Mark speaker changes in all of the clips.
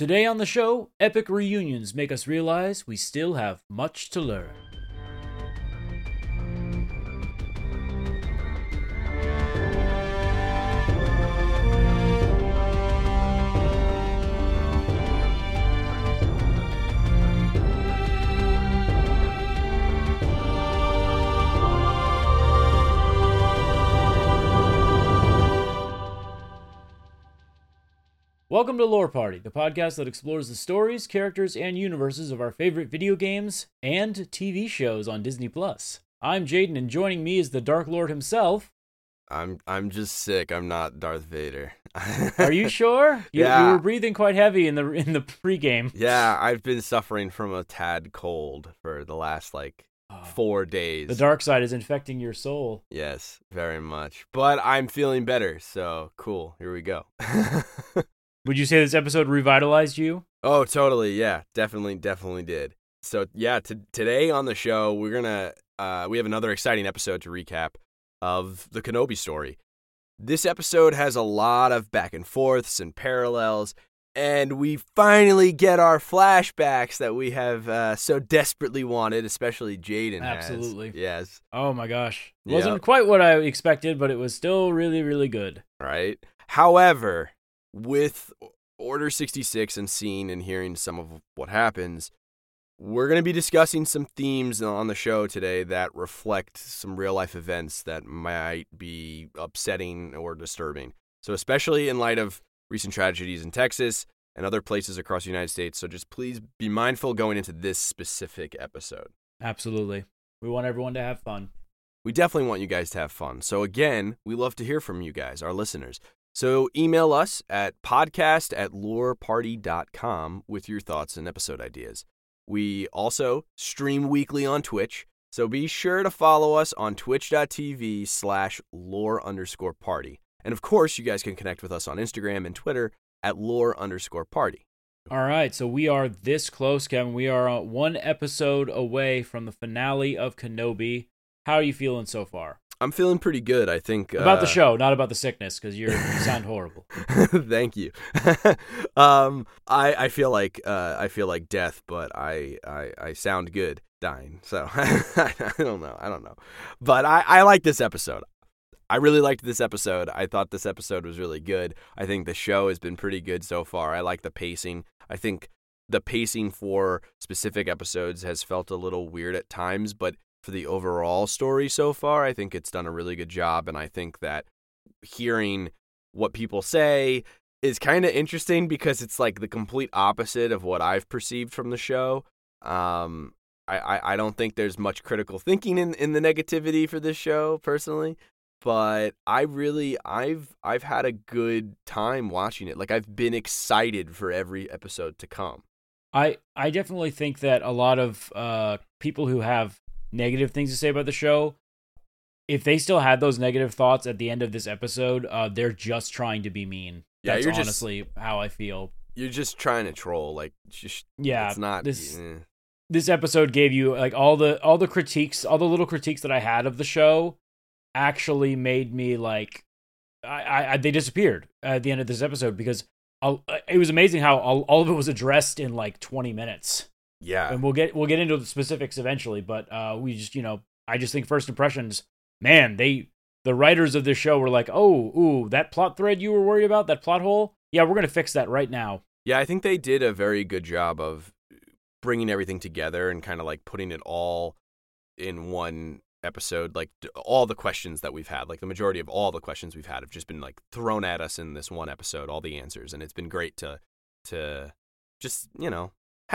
Speaker 1: Today on the show, epic reunions make us realize we still have much to learn. Welcome to Lore Party, the podcast that explores the stories, characters, and universes of our favorite video games and TV shows on Disney Plus. I'm Jaden, and joining me is the Dark Lord himself.
Speaker 2: I'm I'm just sick. I'm not Darth Vader.
Speaker 1: Are you sure? You,
Speaker 2: Yeah.
Speaker 1: you were breathing quite heavy in the in the pregame.
Speaker 2: yeah, I've been suffering from a tad cold for the last like
Speaker 1: Oh,
Speaker 2: four days.
Speaker 1: the dark side is infecting your soul.
Speaker 2: Yes, very much. But I'm feeling better, so cool. Here we go.
Speaker 1: Would you say this episode revitalized you?
Speaker 2: oh, totally. Yeah, definitely, definitely did. So yeah, t- today on the show we're gonna uh, we have another exciting episode to recap of the Kenobi story. This episode has a lot of back and forths and parallels, and we finally get our flashbacks that we have uh, so desperately wanted, especially Jaden. has.
Speaker 1: Absolutely.
Speaker 2: yes,
Speaker 1: Oh my gosh.
Speaker 2: Yep.
Speaker 1: Wasn't quite what I expected, but it was still really, really good.
Speaker 2: right. However, with Order sixty six and seeing and hearing some of what happens, we're going to be discussing some themes on the show today that reflect some real life events that might be upsetting or disturbing. So, especially in light of recent tragedies in Texas and other places across the United States. So, just please be mindful going into this specific episode.
Speaker 1: Absolutely. We want everyone to have fun.
Speaker 2: We definitely want you guys to have fun. So, again, we love to hear from you guys, our listeners. So, email us at podcast at loreparty.com with your thoughts and episode ideas. We also stream weekly on Twitch, so be sure to follow us on twitch.tv slash lore underscore party. And of course, you guys can connect with us on Instagram and Twitter at lore underscore party.
Speaker 1: All right, so we are this close, Kevin. We are uh, one episode away from the finale of Kenobi. How are you feeling so far?
Speaker 2: I'm feeling pretty good, I think.
Speaker 1: About the
Speaker 2: uh,
Speaker 1: show, not about the sickness, because you sound horrible.
Speaker 2: Thank you. um, I I feel like uh, I feel like death, but I I, I sound good dying. So I don't know. I don't know. But I I like this episode. I really liked this episode. I thought this episode was really good. I think the show has been pretty good so far. I like the pacing. I think the pacing for specific episodes has felt a little weird at times, but for the overall story so far, I think it's done a really good job. And I think that hearing what people say is kind of interesting because it's like the complete opposite of what I've perceived from the show. Um, I, I, I don't think there's much critical thinking in, in the negativity for this show personally, but I really I've I've had a good time watching it. Like I've been excited for every episode to come.
Speaker 1: I I definitely think that a lot of uh, people who have negative things to say about the show, if they still had those negative thoughts at the end of this episode, uh, they're just trying to be mean.
Speaker 2: Yeah,
Speaker 1: That's
Speaker 2: you're just-
Speaker 1: honestly how I feel.
Speaker 2: You're just trying to troll, like just
Speaker 1: Yeah,
Speaker 2: it's not.
Speaker 1: this
Speaker 2: eh.
Speaker 1: this episode gave you like all the all the critiques, all the little critiques that I had of the show, actually made me like, I, I, I they disappeared at the end of this episode because I'll, it was amazing how all, all of it was addressed in like 20 minutes.
Speaker 2: Yeah,
Speaker 1: and we'll get we'll get into the specifics eventually but uh we just you know i just think first impressions man they the writers of this show were like oh ooh that plot thread you were worried about that plot hole yeah we're gonna fix that right now
Speaker 2: Yeah, I think they did a very good job of bringing everything together and kind of like putting it all in one episode. Like all the questions that we've had, like the majority of all the questions we've had have just been like thrown at us in this one episode, all the answers, and it's been great to to just you know.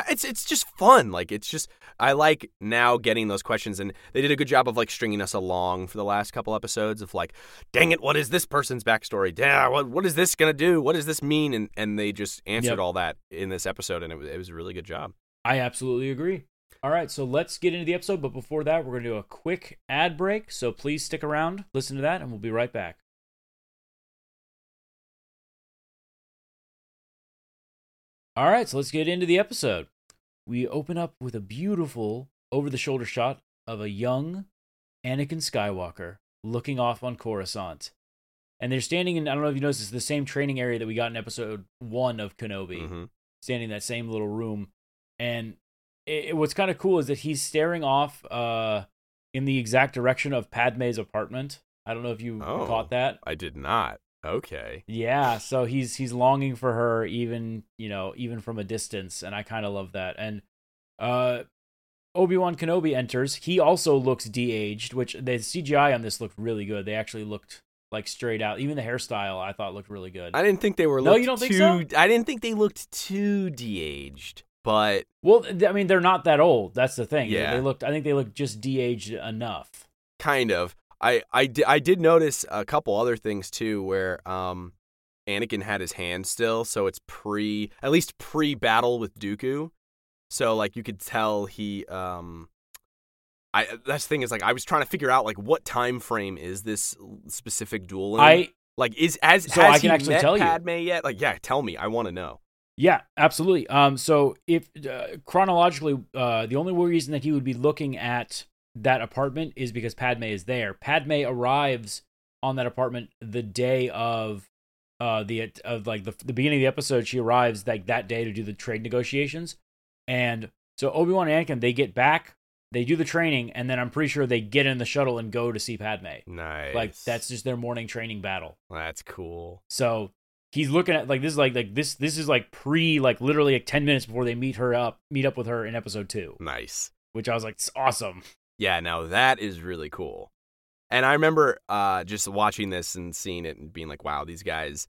Speaker 2: It's it's just fun. Like it's just I like now getting those questions, and they did a good job of like stringing us along for the last couple episodes of like, dang it, what is this person's backstory? Damn, what what is this gonna do? What does this mean? And and they just answered
Speaker 1: Yep.
Speaker 2: all that in this episode, and it was it was a really good job.
Speaker 1: i absolutely agree all right so let's get into the episode but before that we're gonna do a quick ad break so please stick around listen to that and we'll be right back all right so let's get into the episode we open up with a beautiful over the shoulder shot of a young Anakin Skywalker looking off on Coruscant. And they're standing in, I don't know if you noticed, it's the same training area that we got in episode one of Kenobi.
Speaker 2: Mhm.
Speaker 1: standing in that same little room. And it, it- what's kind of cool is that he's staring off uh, in the exact direction of Padme's apartment. I don't know if you
Speaker 2: Oh.
Speaker 1: caught that.
Speaker 2: I did not. Okay.
Speaker 1: Yeah, so he's he's longing for her even, you know, even from a distance and I kind of love that. And uh Obi-Wan Kenobi enters. He also looks de-aged, which the CGI on this looked really good. They actually looked like straight out. Even the hairstyle I thought looked really good.
Speaker 2: I didn't think they were.
Speaker 1: No, you don't think so?
Speaker 2: I didn't think they looked too de-aged, but
Speaker 1: well, I mean, they're not that old. That's the thing. They-
Speaker 2: Yeah.
Speaker 1: They looked I think they looked just de-aged enough.
Speaker 2: kind of. I I, di- I did notice a couple other things too, where um, Anakin had his hand still, so it's pre, at least pre-battle with Dooku. So like you could tell he um. I that's the thing is like I was trying to figure out like what time frame is this specific duel in?
Speaker 1: I
Speaker 2: like is as
Speaker 1: So I can actually tell you.
Speaker 2: Padme yet? Like yeah, tell me. I want to know.
Speaker 1: Yeah, absolutely. Um, so if uh, chronologically, uh, the only reason that he would be looking at that apartment is because Padme is there. Padme arrives on that apartment the day of uh the of like the the beginning of the episode. She arrives like that day to do the trade negotiations, and so Obi Wan and Anakin they get back, they do the training, and then I'm pretty sure they get in the shuttle and go to see Padme.
Speaker 2: Nice.
Speaker 1: Like that's just their morning training battle.
Speaker 2: that's cool.
Speaker 1: So he's looking at like this is like like this this is like pre like literally like ten minutes before they meet her up meet up with her in episode two,
Speaker 2: Nice.
Speaker 1: which I was like it's awesome.
Speaker 2: Yeah, now that is really cool. And I remember uh, just watching this and seeing it and being like, "Wow, these guys,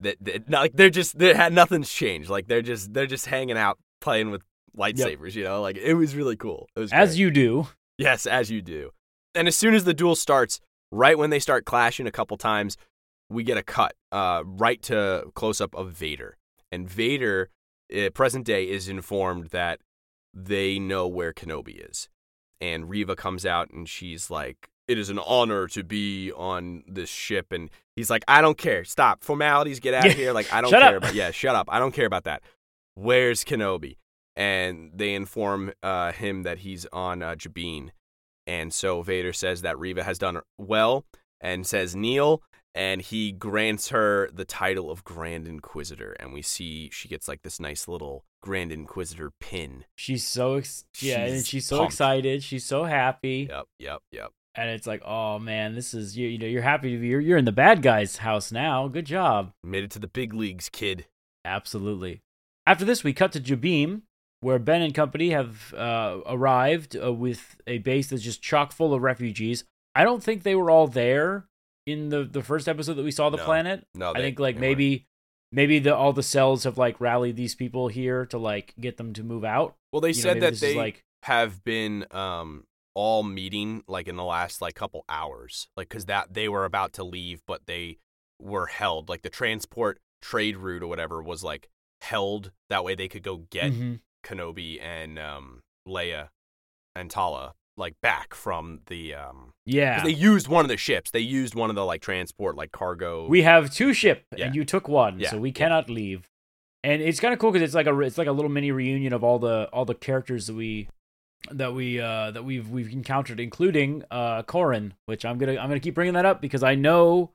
Speaker 2: that, that like they're just they had nothing's changed. Like they're just they're just hanging out playing with lightsabers. You know, like it was really cool. It was
Speaker 1: As
Speaker 2: great.
Speaker 1: you do.
Speaker 2: yes, as you do. And as soon as the duel starts, right when they start clashing a couple times, we get a cut uh, right to close up of Vader, and Vader, uh, present day, is informed that they know where Kenobi is and Reva comes out and she's like, "It is an honor to be on this ship." And he's like, "I don't care. Stop formalities. Get out of here. Like I don't care
Speaker 1: up."
Speaker 2: about yeah. Shut up. I don't care about that. Where's Kenobi?" And they inform uh, him that he's on uh, Jabiim. And so Vader says that Reva has done well and says kneel. And he grants her the title of Grand Inquisitor. And we see she gets like this nice little Grand Inquisitor pin.
Speaker 1: She's so ex- yeah, and
Speaker 2: She's
Speaker 1: so
Speaker 2: pumped.
Speaker 1: excited. She's so happy,
Speaker 2: Yep, yep, yep.
Speaker 1: and it's like, oh man, this is you. You know, you're happy to be. You're, you're in the bad guy's house now. Good job.
Speaker 2: Made it to the big leagues, kid.
Speaker 1: Absolutely. After this, we cut to Jabiim, where Ben and company have uh, arrived uh, with a base that's just chock full of refugees. I don't think they were all there in the, the first episode that we saw the
Speaker 2: No.
Speaker 1: planet.
Speaker 2: No,
Speaker 1: I think like
Speaker 2: they
Speaker 1: maybe maybe the all the cells have like rallied these people here to like get them to move out.
Speaker 2: Well, they
Speaker 1: You
Speaker 2: said
Speaker 1: maybe
Speaker 2: that they
Speaker 1: like
Speaker 2: have been um all meeting like in the last like couple hours, like because that they were about to leave, but they were held. Like the transport trade route or whatever was like held. That way they could go get
Speaker 1: Mhm.
Speaker 2: Kenobi and um Leia and Tala like back from the um.
Speaker 1: yeah.
Speaker 2: They used one of the ships. They used one of the like transport like cargo.
Speaker 1: we have two ship
Speaker 2: Yeah.
Speaker 1: and you took one,
Speaker 2: Yeah,
Speaker 1: so we cannot leave. And it's kind of cool because it's like a it's like a little mini reunion of all the all the characters that we that we uh that we've we've encountered, including uh Corran, which I'm gonna I'm gonna keep bringing that up because I know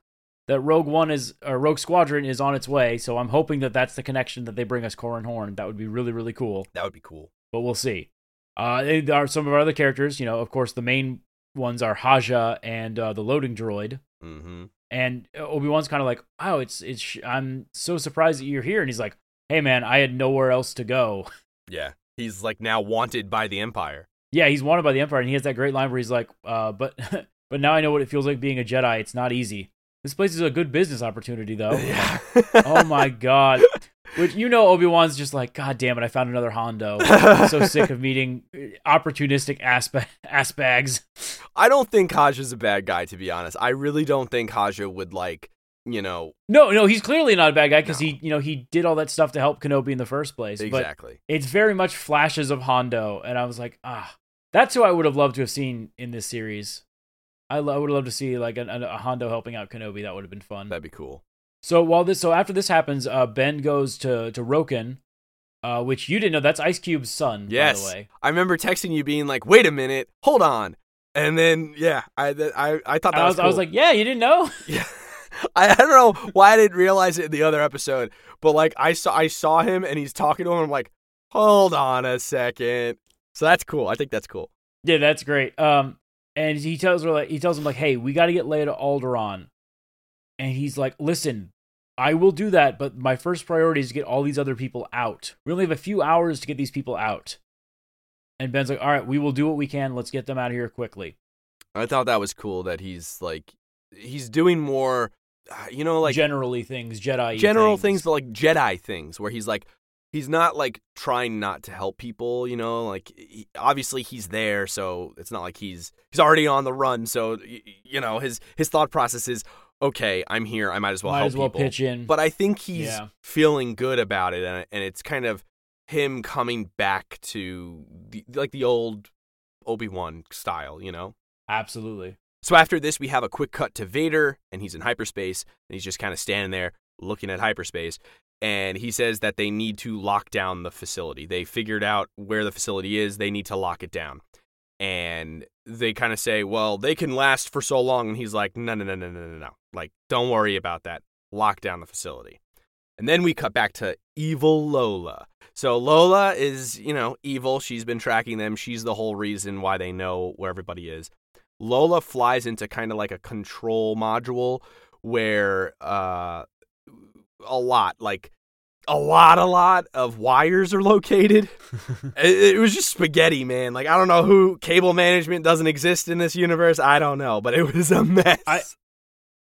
Speaker 1: that Rogue One is or Rogue Squadron is on its way, so I'm hoping that that's the connection that they bring us Corran Horn. That would be really really cool,
Speaker 2: that would be cool.
Speaker 1: but we'll see. Uh, they- there are some of our other characters, you know. Of course, the main ones are Haja and uh, the loading droid.
Speaker 2: Mm-hmm.
Speaker 1: And Obi Wan's kind of like, "Wow, it's it's. I'm so surprised that you're here." And he's like, "Hey, man, I had nowhere else to go."
Speaker 2: Yeah, he's like now wanted by the Empire.
Speaker 1: yeah, he's wanted by the Empire, and he has that great line where he's like, uh, "But but now I know what it feels like being a Jedi. It's not easy. This place is a good business opportunity, though."
Speaker 2: Yeah.
Speaker 1: oh my god. Which you know, Obi Wan's just like, "God damn it, I found another Hondo." I'm so sick of meeting uh, opportunistic ass ba- ass bags.
Speaker 2: I don't think Haja's a bad guy, to be honest. I really don't think Haja would like, you know,
Speaker 1: No, no, he's clearly not a bad guy because
Speaker 2: No.
Speaker 1: he, you know, he did all that stuff to help Kenobi in the first place.
Speaker 2: Exactly.
Speaker 1: it's very much flashes of Hondo, and I was like, ah, that's who I would have loved to have seen in this series. I, lo- I would have loved to see like a, a Hondo helping out Kenobi. That would have been fun.
Speaker 2: That'd be cool.
Speaker 1: So while this, so after this happens, uh, Ben goes to to Roken, uh, which you didn't know. That's Ice Cube's son,
Speaker 2: Yes.
Speaker 1: by the way.
Speaker 2: I remember texting you being like, "Wait a minute, hold on," and then yeah, I I I thought that
Speaker 1: I
Speaker 2: was,
Speaker 1: was, I was like, yeah, you didn't know.
Speaker 2: yeah. I, I don't know why I didn't realize it in the other episode, but like I saw I saw him and he's talking to him. I'm like, hold on a second. So that's cool. I think that's cool.
Speaker 1: Yeah, that's great. Um, and he tells her like he tells him like, "Hey, we got to get Leia to Alderaan," and he's like, "Listen, I will do that, but my first priority is to get all these other people out. We only have a few hours to get these people out." And Ben's like, "All right, we will do what we can. Let's get them out of here quickly."
Speaker 2: I thought that was cool that he's like he's doing more, uh, you know, like
Speaker 1: generally things Jedi
Speaker 2: general things. but like Jedi things, where he's like he's not like trying not to help people, you know, like he, obviously he's there, so it's not like he's he's already on the run. So you know his his thought process is okay, I'm here, I might as well
Speaker 1: might
Speaker 2: help
Speaker 1: as well
Speaker 2: people.
Speaker 1: pitch in.
Speaker 2: But I think he's
Speaker 1: Yeah.
Speaker 2: feeling good about it, and, and it's kind of him coming back to the, like the old Obi Wan style, you know.
Speaker 1: Absolutely.
Speaker 2: So after this, we have a quick cut to Vader, and he's in hyperspace, and he's just kind of standing there looking at hyperspace. And he says that they need to lock down the facility. They figured out where the facility is. They need to lock it down. And they kind of say, well, they can last for so long. And he's like, no, no, no, no, no, no, no. Like, don't worry about that. Lock down the facility. And then we cut back to evil Lola. So Lola is, you know, evil. She's been tracking them. She's the whole reason why they know where everybody is. Lola flies into kind of like a control module where uh a lot like a lot a lot of wires are located. it, it was just spaghetti, man. Like I don't know who cable management doesn't exist in this universe. I don't know, but it was a mess.
Speaker 1: I-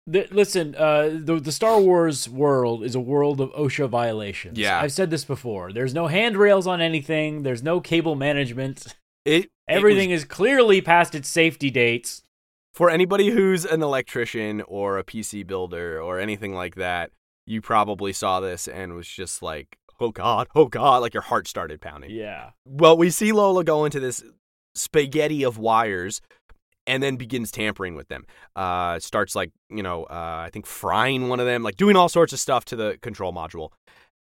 Speaker 1: The, listen, uh, the the Star Wars world is a world of OSHA violations.
Speaker 2: Yeah.
Speaker 1: I've said this before. There's no handrails on anything. There's no cable management.
Speaker 2: it it
Speaker 1: Everything
Speaker 2: was-
Speaker 1: is clearly past its safety dates.
Speaker 2: for anybody who's an electrician or a PC builder or anything like that. You probably saw this and was just like, "Oh God, oh God!" Like your heart started pounding.
Speaker 1: Yeah.
Speaker 2: Well, we see Lola go into this spaghetti of wires and then begins tampering with them. Uh, starts like, you know, uh, I think frying one of them, like doing all sorts of stuff to the control module.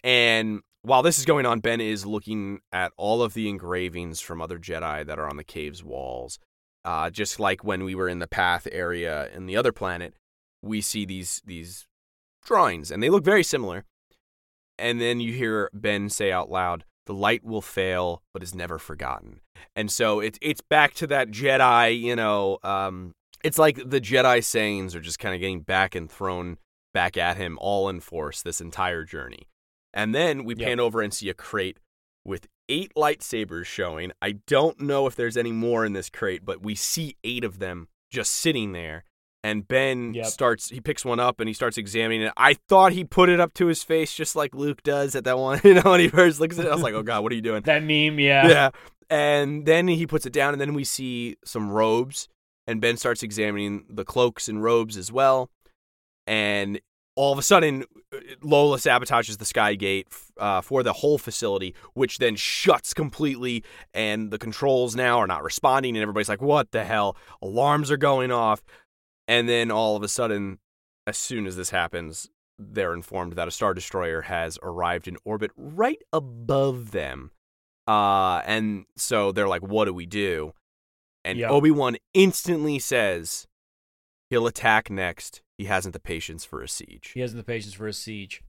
Speaker 2: And while this is going on, Ben is looking at all of the engravings from other Jedi that are on the cave's walls. Uh, just like when we were in the path area in the other planet, we see these these drawings, and they look very similar. And then you hear Ben say out loud, "The light will fail, but is never forgotten." And so it's it's back to that Jedi, you know. Um, it's like the Jedi sayings are just kind of getting back and thrown back at him, all in force this entire journey. And then we
Speaker 1: Yep.
Speaker 2: pan over and see a crate with eight lightsabers showing. I don't know if there's any more in this crate, but we see eight of them just sitting there. And Ben
Speaker 1: Yep.
Speaker 2: starts, he picks one up and he starts examining it. I thought he put it up to his face just like Luke does at that one, you know, when he first looks at it. I was like, oh God, what are you doing?
Speaker 1: That meme, yeah.
Speaker 2: yeah. And then he puts it down, and then we see some robes, and Ben starts examining the cloaks and robes as well. And all of a sudden, Lola sabotages the sky gate uh, for the whole facility, which then shuts completely, and the controls now are not responding, and everybody's like, "What the hell?" Alarms are going off, and then all of a sudden, as soon as this happens, they're informed that a star destroyer has arrived in orbit right above them. Uh, and so they're like, "What do we do?" And
Speaker 1: Yep.
Speaker 2: Obi Wan instantly says, "He'll attack next. He hasn't the patience for a siege."
Speaker 1: He hasn't the patience for a siege.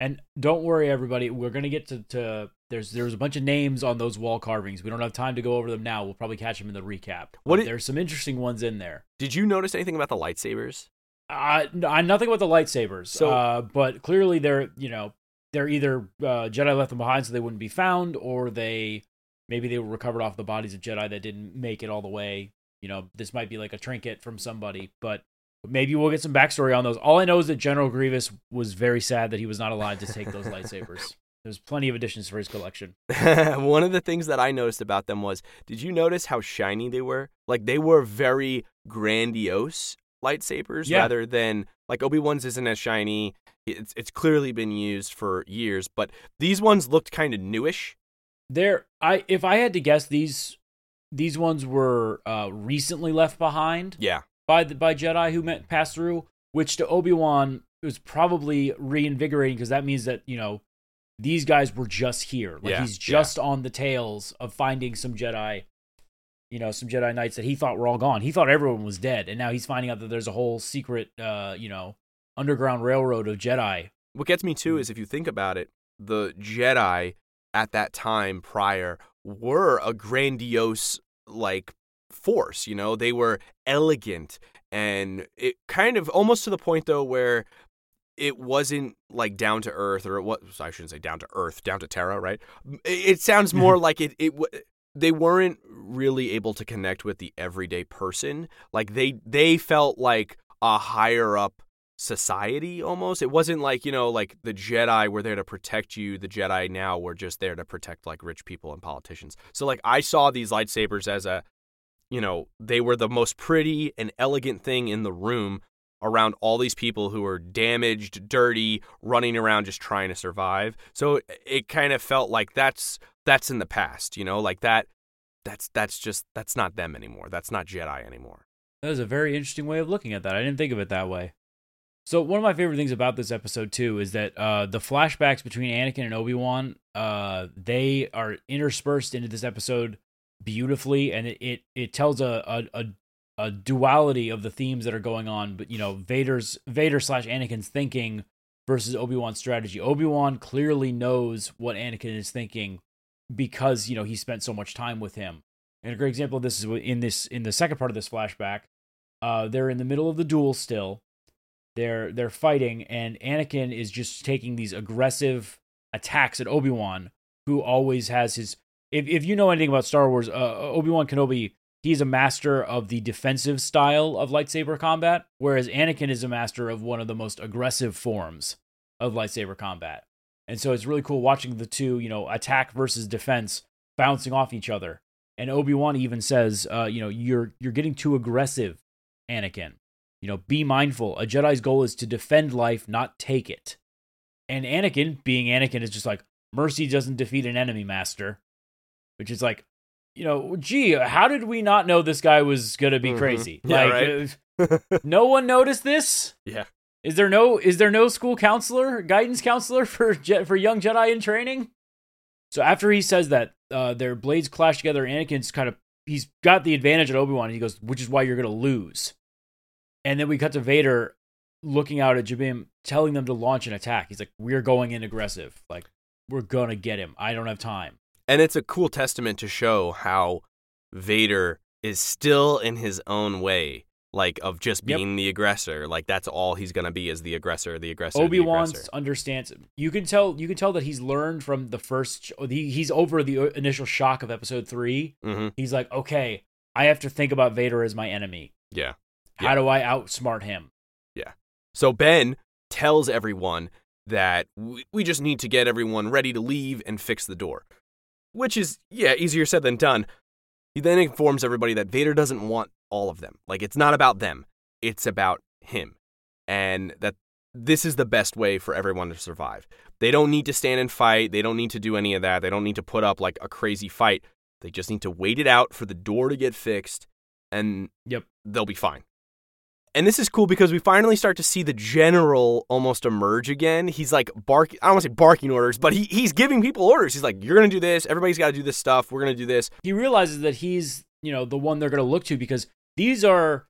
Speaker 1: And don't worry, everybody. We're gonna get to, to there's there's a bunch of names on those wall carvings. We don't have time to go over them now. We'll probably catch them in the recap.
Speaker 2: What it-
Speaker 1: there's some interesting ones in there.
Speaker 2: Did you notice anything about the lightsabers?
Speaker 1: Uh, uh, nothing about the lightsabers.
Speaker 2: So-
Speaker 1: uh, but clearly they're you know they're either uh, Jedi left them behind so they wouldn't be found, or they maybe they were recovered off the bodies of Jedi that didn't make it all the way. You know, this might be like a trinket from somebody, but maybe we'll get some backstory on those. All I know is that General Grievous was very sad that he was not allowed to take those lightsabers. There's plenty of additions for his collection.
Speaker 2: One of the things that I noticed about them was, did you notice how shiny they were? Like they were very grandiose lightsabers
Speaker 1: Yeah.
Speaker 2: rather than like Obi Wan's isn't as shiny. It's it's clearly been used for years, but these ones looked kind of newish.
Speaker 1: There, I if I had to guess, these these ones were uh, recently left behind.
Speaker 2: Yeah,
Speaker 1: by the by Jedi who met passed through, which to Obi Wan was probably reinvigorating because that means that you know these guys were just here. Like
Speaker 2: Yeah,
Speaker 1: he's just on the tails of finding some Jedi, you know, some Jedi Knights that he thought were all gone. He thought everyone was dead, and now he's finding out that there's a whole secret, uh, you know, underground railroad of Jedi.
Speaker 2: What gets me too is if you think about it, the Jedi at that time prior were a grandiose like force, you know? They were elegant and it kind of almost to the point though where it wasn't like down to earth or what I shouldn't say down to earth, down to Terra, right? It, it sounds mm-hmm. more like it it they weren't really able to connect with the everyday person. Like they they felt like a higher up society almost. It wasn't like, you know, like the Jedi were there to protect you. The Jedi now were just there to protect like rich people and politicians. So like I saw these lightsabers as a you know, they were the most pretty and elegant thing in the room around all these people who were damaged, dirty, running around just trying to survive. So it kind of felt like that's that's in the past, you know, like that that's that's just that's not them anymore. That's not Jedi anymore.
Speaker 1: That is a very interesting way of looking at that. I didn't think of it that way. So one of my favorite things about this episode too is that uh, the flashbacks between Anakin and Obi Wan, uh, they are interspersed into this episode beautifully, and it it, it tells a, a, a a duality of the themes that are going on. But you know, Vader's Vader slash Anakin's thinking versus Obi Wan's strategy. Obi Wan clearly knows what Anakin is thinking because you know he spent so much time with him. And a great example of this is in this in the second part of this flashback. Uh, they're in the middle of the duel still. They're they're fighting, and Anakin is just taking these aggressive attacks at Obi Wan, who always has his. If if you know anything about Star Wars, uh, Obi Wan Kenobi, he's a master of the defensive style of lightsaber combat, whereas Anakin is a master of one of the most aggressive forms of lightsaber combat. And so it's really cool watching the two, you know, attack versus defense bouncing off each other. And Obi Wan even says, uh, you know, you're you're getting too aggressive, Anakin. You know, be mindful. A Jedi's goal is to defend life, not take it. And Anakin, being Anakin, is just like, mercy doesn't defeat an enemy, master. Which is like, you know, gee, how did we not know this guy was gonna be mm-hmm. crazy?
Speaker 2: Yeah,
Speaker 1: like, right? uh, no one noticed this.
Speaker 2: Yeah.
Speaker 1: Is there no is there no school counselor, guidance counselor for Je- for young Jedi in training? So after he says that, uh, their blades clash together. Anakin's kind of he's got the advantage at Obi Wan. He goes, which is why you're gonna lose. And then we cut to Vader looking out at Jabiim, telling them to launch an attack. He's like, "We're going in aggressive. Like, we're gonna get him. I don't have time."
Speaker 2: And it's a cool testament to show how Vader is still in his own way like of just being yep. the aggressor. Like that's all he's gonna be is the aggressor, the aggressor.
Speaker 1: Obi Wan understands. You can tell. You can tell that he's learned from the first. He, he's over the uh, initial shock of Episode 3
Speaker 2: mm-hmm.
Speaker 1: He's like, okay, I have to think about Vader as my enemy.
Speaker 2: Yeah.
Speaker 1: How yeah. do I outsmart him?
Speaker 2: Yeah. So Ben tells everyone that we, we just need to get everyone ready to leave and fix the door, which is yeah easier said than done. He then informs everybody that Vader doesn't want all of them. Like it's not about them, it's about him. And that this is the best way for everyone to survive. They don't need to stand and fight. They don't need to do any of that. They don't need to put up like a crazy fight. They just need to wait it out for the door to get fixed and
Speaker 1: yep,
Speaker 2: they'll be fine. And this is cool because we finally start to see the general almost emerge again. He's like barking, I don't want to say barking orders, but he, he's giving people orders. He's like, you're going to do this. Everybody's got to do this stuff. We're going to do this.
Speaker 1: He realizes that he's, you know, the one they're going to look to because these are,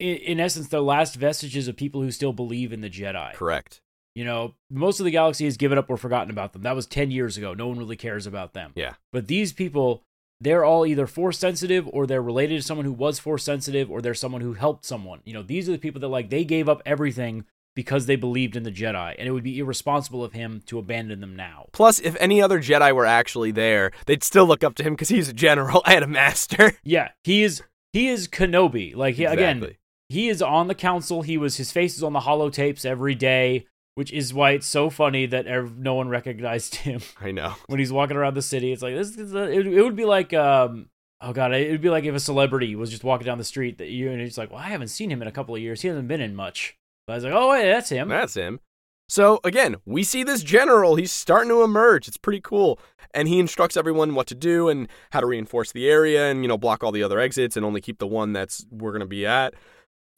Speaker 1: in, in essence, the last vestiges of people who still believe in the Jedi.
Speaker 2: Correct.
Speaker 1: You know, most of the galaxy has given up or forgotten about them. That was 10 years ago. No one really cares about them.
Speaker 2: Yeah.
Speaker 1: But these people, they're all either force sensitive or they're related to someone who was force sensitive or they're someone who helped someone. You know, these are the people that like they gave up everything because they believed in the Jedi, and it would be irresponsible of him to abandon them now.
Speaker 2: Plus, if any other Jedi were actually there, they'd still look up to him because he's a general and a master.
Speaker 1: Yeah, he is he is Kenobi. Like he, exactly. again, he is on the council. He was his face is on the holotapes every day, which is why it's so funny that no one recognized him.
Speaker 2: I know
Speaker 1: when he's walking around the city. It's like this. Is a, it, it would be like um oh god, it would be like if a celebrity was just walking down the street that you and he's like, well, I haven't seen him in a couple of years. He hasn't been in much. But I was like, oh wait, that's him.
Speaker 2: That's him. So again, we see this general. He's starting to emerge. It's pretty cool. And he instructs everyone what to do and how to reinforce the area and, you know, block all the other exits and only keep the one that's we're going to be at.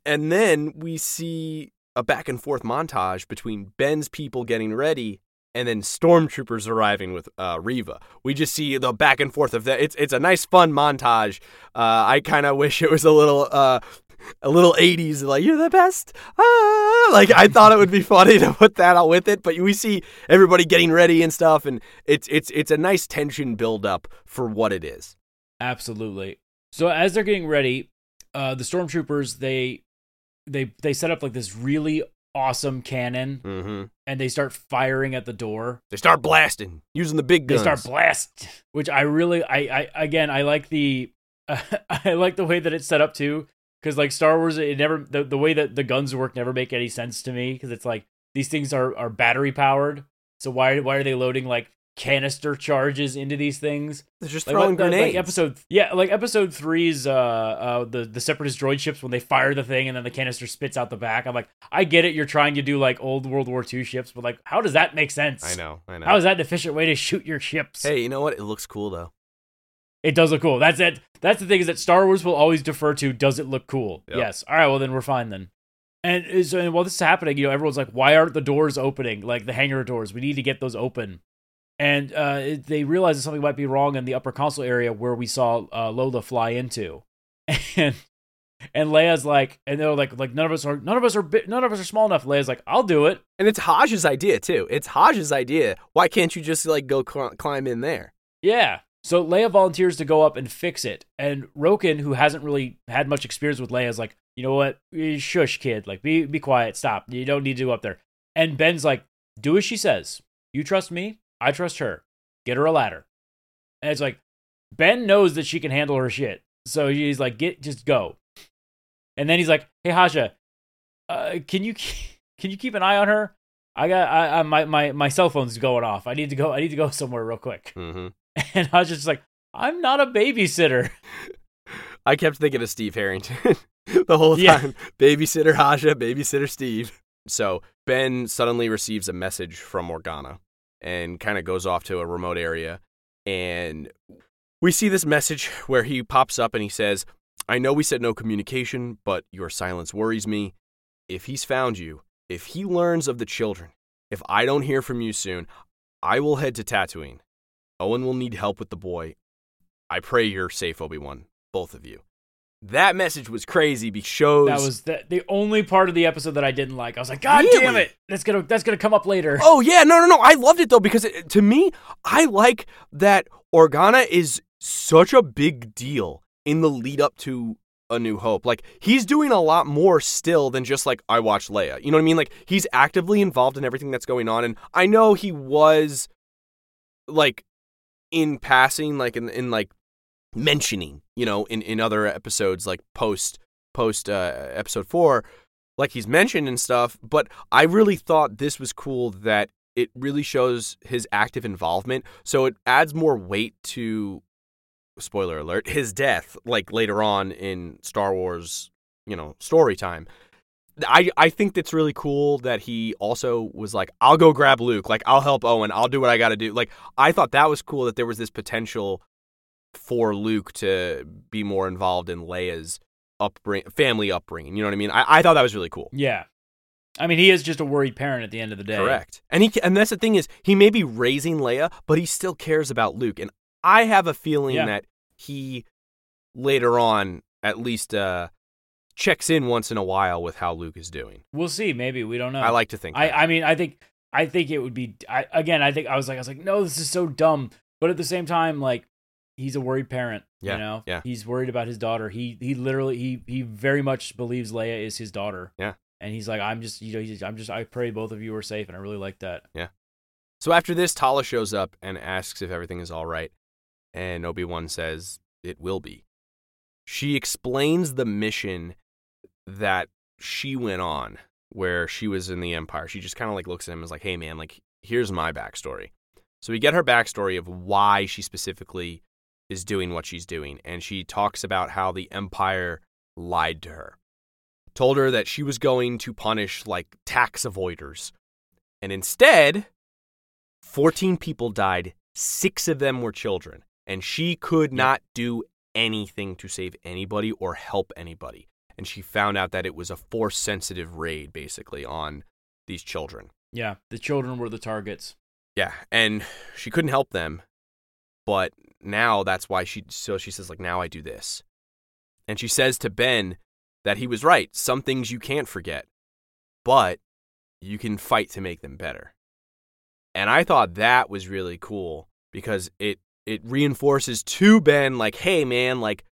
Speaker 2: And then we see a back and forth montage between Ben's people getting ready and then stormtroopers arriving with uh, Reva. We just see the back and forth of that. It's it's a nice fun montage. Uh, I kind of wish it was a little uh, a little 80s like you're the best ah! like i thought it would be funny to put that out with it but we see everybody getting ready and stuff and it's it's it's a nice tension build up for what it is
Speaker 1: Absolutely. So as they're getting ready, uh, the stormtroopers they they they set up like this really awesome cannon,
Speaker 2: mm-hmm.
Speaker 1: and they start firing at the door.
Speaker 2: they start blasting using the big
Speaker 1: gun.
Speaker 2: They
Speaker 1: start blast, which I really I I again I like the I like the way that it's set up too, because like Star Wars, it never the the way that the guns work never make any sense to me because it's like these things are are battery powered. So why why are they loading like canister charges into these things?
Speaker 2: they're just
Speaker 1: Like,
Speaker 2: throwing
Speaker 1: what-
Speaker 2: grenades
Speaker 1: Like episode, yeah, like episode three's uh, uh, the the separatist droid ships when they fire the thing and then the canister spits out the back. I'm like, I get it, you're trying to do like old World War II ships, but like, how does that make sense?
Speaker 2: i know i know
Speaker 1: How is that an efficient way to shoot your ships?
Speaker 2: hey you know what it looks cool though
Speaker 1: It does look cool. That's it. That's the thing is that Star Wars will always defer to does it look cool?
Speaker 2: Yep.
Speaker 1: Yes. All right. Well, then we're fine then. And, is, and while this is happening, you know, everyone's like, "Why aren't the doors opening? Like the hangar doors? We need to get those open." And uh, it- they realize that something might be wrong in the upper console area where we saw uh, Lola fly into, and and Leia's like, and they're like, like none of us are, none of us are, bi- none of us are small enough. Leia's like, I'll do it.
Speaker 2: and it's Haj's idea too it's Haj's idea why can't you just like go cl- climb in there
Speaker 1: Yeah. So Leia volunteers to go up and fix it. And Roken, who hasn't really had much experience with Leia, is like, you know what? Eh, Shush, kid. Like, be be quiet. Stop. You don't need to go up there. And Ben's like, do as she says. You trust me. I trust her. Get her a ladder. And it's like, Ben knows that she can handle her shit. So he's like, get just go. And then he's like, hey Haja, uh, can you can you keep an eye on her? I got I, I my my my cell phone's going off. I need to go. I need to go somewhere real quick.
Speaker 2: mm-hmm.
Speaker 1: And I was just like, I'm not a babysitter.
Speaker 2: I kept thinking of Steve Harrington the whole
Speaker 1: Yeah.
Speaker 2: time. Babysitter Haja, babysitter Steve. So Ben suddenly receives a message from Organa and kind of goes off to a remote area. And we see this message where he pops up and he says, I know we said no communication, but your silence worries me. If he's found you, if he learns of the children, if I don't hear from you soon, I will head to Tatooine. Owen will need help with the boy. I pray you're safe, Obi Wan, both of you. That message was crazy because shows.
Speaker 1: That was the, the only part of the episode that I didn't like. I was like, God damn
Speaker 2: Really?
Speaker 1: it! That's gonna that's gonna come up later.
Speaker 2: Oh yeah, no, no, no. I loved it though because it, to me, I like that Organa is such a big deal in the lead up to A New Hope. Like he's doing a lot more still than just like I watch Leia. You know what I mean? Like he's actively involved in everything that's going on, and I know he was like in passing, like in in like mentioning, you know, in in other episodes, like post post uh, episode four, like he's mentioned and stuff. But I really thought this was cool that it really shows his active involvement. So it adds more weight to spoiler alert his death, like later on in Star Wars, you know, story time. I, I think that's really cool that he also was like, I'll go grab Luke. Like, I'll help Owen. I'll do what I got to do. Like, I thought that was cool that there was this potential for Luke to be more involved in Leia's upbring, family upbringing. You know what I mean? I, I thought that was really cool.
Speaker 1: Yeah, I mean, he is just a worried parent at the end of the day.
Speaker 2: Correct. And he and that's the thing is he may be raising Leia, but he still cares about Luke. And I have a feeling
Speaker 1: Yeah.
Speaker 2: that he later on at least uh checks in once in a while with how Luke is doing.
Speaker 1: We'll see. Maybe we don't know.
Speaker 2: I like to think
Speaker 1: I. I mean, I think I think it would be. I again, I think I was like, I was like, no, this is so dumb. But at the same time, like, he's a worried parent.
Speaker 2: Yeah,
Speaker 1: You know,
Speaker 2: yeah.
Speaker 1: He's worried about his daughter. He he literally he he very much believes Leia is his daughter.
Speaker 2: Yeah.
Speaker 1: And he's like, I'm just you know, he's, I'm just I pray both of you are safe, and I really like that. Yeah.
Speaker 2: So after this, Tala shows up and asks if everything is all right, and Obi Wan says it will be. She explains the mission that she went on, where she was in the Empire. She just kind of like looks at him and is like, "Hey, man, like here's my backstory." So we get her backstory of why she specifically is doing what she's doing, and she talks about how the Empire lied to her, told her that she was going to punish like tax avoiders, and instead 14 people died, six of them were children, and she could not do anything to save anybody or help anybody. And she found out that it was a force sensitive raid, basically, on these children.
Speaker 1: Yeah, the children were the targets.
Speaker 2: Yeah, and she couldn't help them, but now that's why she, so she says, like, now I do this. And she says to Ben that he was right. Some things you can't forget, but you can fight to make them better. And I thought that was really cool because it it reinforces to Ben like, "Hey man, like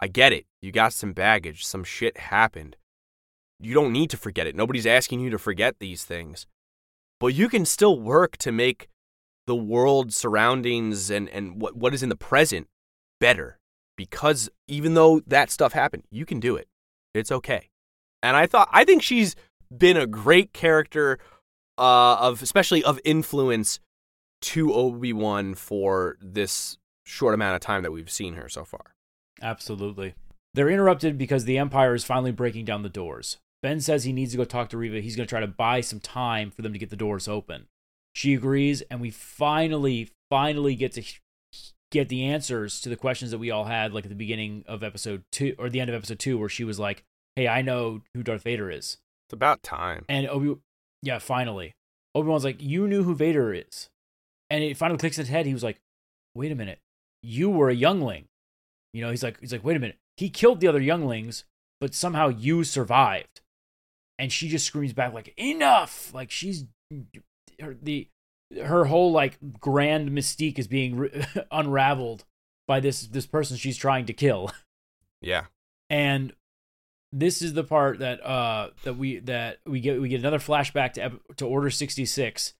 Speaker 2: I get it. You got some baggage. Some shit happened. You don't need to forget it. Nobody's asking you to forget these things. But you can still work to make the world surroundings and, and what, what is in the present better. Because even though that stuff happened, you can do it. It's okay. And I thought I think she's been a great character uh, of especially of influence to Obi-Wan for this short amount of time that we've seen her so far.
Speaker 1: Absolutely. They're interrupted because the Empire is finally breaking down the doors. Ben says he needs to go talk to Reva. He's going to try to buy some time for them to get the doors open. She agrees, and we finally, finally get to get the answers to the questions that we all had, like at the beginning of episode two or the end of episode two, where she was like, "Hey, I know who Darth Vader is."
Speaker 2: It's about time.
Speaker 1: And Obi, yeah, finally, Obi Wan's like, "You knew who Vader is," and it finally clicks in his head. He was like, "Wait a minute, you were a youngling." You know, he's like, he's like, "Wait a minute, he killed the other younglings, but somehow you survived." And she just screams back like, "Enough!" Like she's her the her whole like grand mystique is being re- unraveled by this this person she's trying to kill.
Speaker 2: Yeah.
Speaker 1: And this is the part that uh that we that we get we get another flashback to to Order 66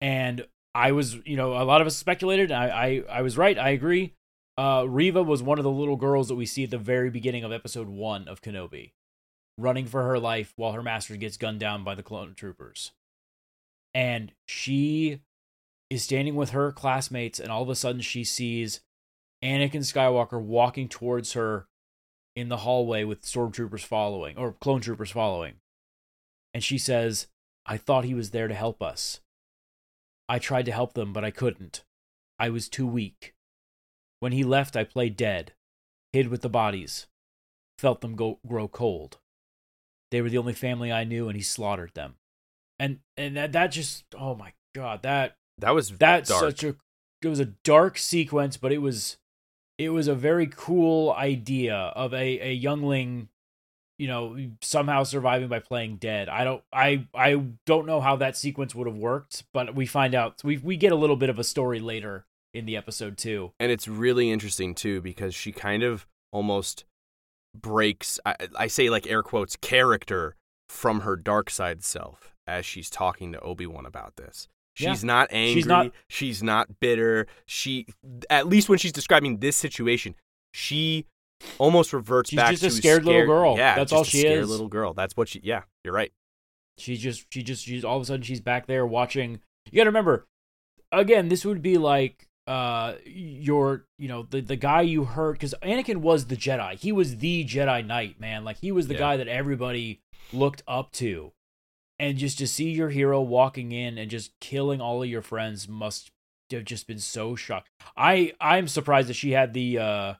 Speaker 1: and I was, you know, a lot of us speculated I I I was right. I agree. Uh Reva was one of the little girls that we see at the very beginning of episode 1 of Kenobi running for her life while her master gets gunned down by the clone troopers. And she is standing with her classmates and all of a sudden she sees Anakin Skywalker walking towards her in the hallway with stormtroopers following or clone troopers following. And she says, I thought he was there to help us. I tried to help them, but I couldn't. I was too weak. When he left, I played dead, hid with the bodies, felt them go, grow cold. They were the only family I knew, and he slaughtered them. And and that, that just oh my god that
Speaker 2: that was
Speaker 1: that's
Speaker 2: dark.
Speaker 1: such a it was a dark sequence, but it was it was a very cool idea of a, a youngling you know somehow surviving by playing dead. I don't i i don't know how that sequence would have worked but we find out we we get a little bit of a story later in the episode too.
Speaker 2: And it's really interesting too because she kind of almost breaks I, I say like air quotes character from her dark side self as she's talking to obi-wan about this She's
Speaker 1: Yeah.
Speaker 2: not angry.
Speaker 1: She's not-
Speaker 2: she's not bitter. She, at least when she's describing this situation, she almost reverts
Speaker 1: She's
Speaker 2: back
Speaker 1: just a
Speaker 2: to
Speaker 1: scared little girl.
Speaker 2: Yeah,
Speaker 1: That's all
Speaker 2: a
Speaker 1: she
Speaker 2: scared
Speaker 1: is.
Speaker 2: Little girl. That's what she. Yeah, you're right.
Speaker 1: she's just she just she's all of a sudden she's back there watching you gotta remember again this would be like uh your you know the the guy you hurt because anakin was the jedi he was the jedi knight man like he was the
Speaker 2: Yeah.
Speaker 1: guy that everybody looked up to and just to see your hero walking in and just killing all of your friends must have just been so shocked i i'm surprised that she had the uh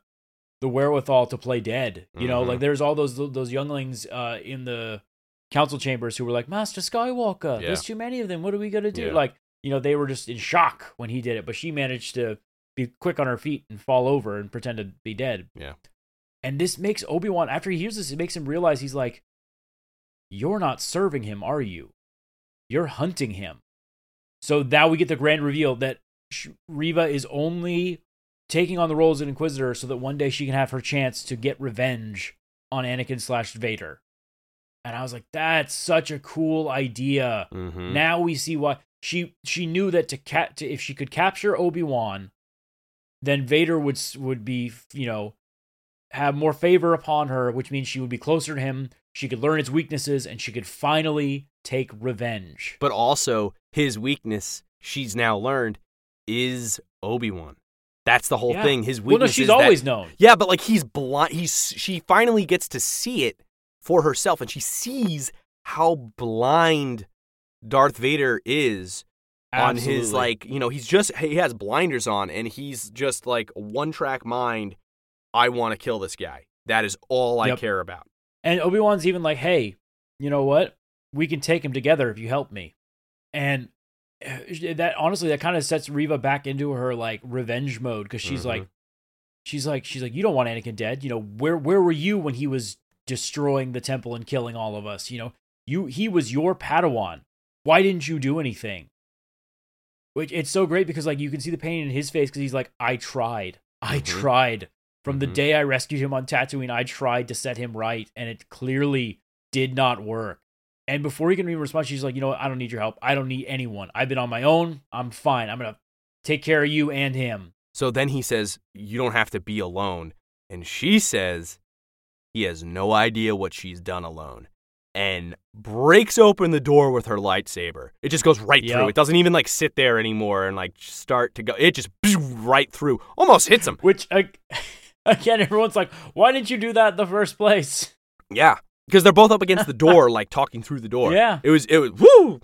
Speaker 1: the wherewithal to play dead you know
Speaker 2: Mhm.
Speaker 1: like there's all those those younglings uh in the council chambers who were like master skywalker
Speaker 2: Yeah.
Speaker 1: there's too many of them what are we gonna do
Speaker 2: Yeah.
Speaker 1: like you know they were just in shock when he did it but she managed to be quick on her feet and fall over and pretend to be dead
Speaker 2: Yeah.
Speaker 1: and this makes obi-wan after he hears this it makes him realize he's like you're not serving him are you you're hunting him so now we get the grand reveal that Reva is only taking on the role as an Inquisitor so that one day she can have her chance to get revenge on Anakin slash Vader. And I was like, that's such a cool idea.
Speaker 2: Mm-hmm.
Speaker 1: Now we see why she she knew that to cat to, if she could capture Obi Wan, then Vader would would be you know have more favor upon her, which means she would be closer to him. She could learn his weaknesses, and she could finally take revenge.
Speaker 2: But also, his weakness, she's now learned, is Obi Wan. That's the whole
Speaker 1: Yeah.
Speaker 2: thing. His weakness.
Speaker 1: Well, no, she's
Speaker 2: that-
Speaker 1: always known.
Speaker 2: Yeah, but like he's blind. He's she finally gets to see it for herself, and she sees how blind Darth Vader is on his like you know he's just he has blinders on, and he's just like one track mind. I want to kill this guy. That is all I
Speaker 1: Yep.
Speaker 2: care about.
Speaker 1: And Obi Wan's even like, hey, you know what? We can take him together if you help me. And uh, that honestly, that kind of sets Reva back into her like revenge mode because she's
Speaker 2: Mhm.
Speaker 1: like, she's like, she's like, you don't want Anakin dead. You know, where where were you when he was destroying the temple and killing all of us. You know, you he was your Padawan. Why didn't you do anything? Which it's so great because like you can see the pain in his face because he's like, I tried, I
Speaker 2: Mhm.
Speaker 1: tried. From the
Speaker 2: Mhm.
Speaker 1: day I rescued him on Tatooine, I tried to set him right, and it clearly did not work. And before he can even respond, she's like, you know what? I don't need your help. I don't need anyone. I've been on my own. I'm fine. I'm gonna take care of you and him.
Speaker 2: So then he says, You don't have to be alone. And she says, He has no idea what she's done alone. And breaks open the door with her lightsaber. It just goes right through. It doesn't even like sit there anymore and like start to go. It just right through. Almost hits him.
Speaker 1: Which uh, again, everyone's like, why didn't you do that in the first place?
Speaker 2: Yeah. Because they're both up against the door, like talking through the door.
Speaker 1: Yeah.
Speaker 2: It was, it was, woo!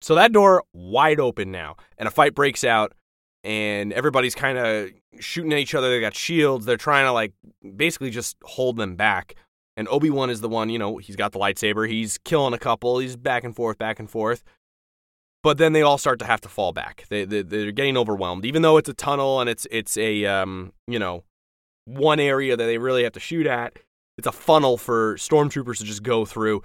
Speaker 2: So that door wide open now. And a fight breaks out. And everybody's kind of shooting at each other. They got shields. They're trying to like basically just hold them back. And Obi Wan is the one, you know, he's got the lightsaber. He's killing a couple. He's back and forth, back and forth. But then they all start to have to fall back. They, they they're getting overwhelmed, even though it's a tunnel and it's it's a um you know one area that they really have to shoot at. It's a funnel for stormtroopers to just go through.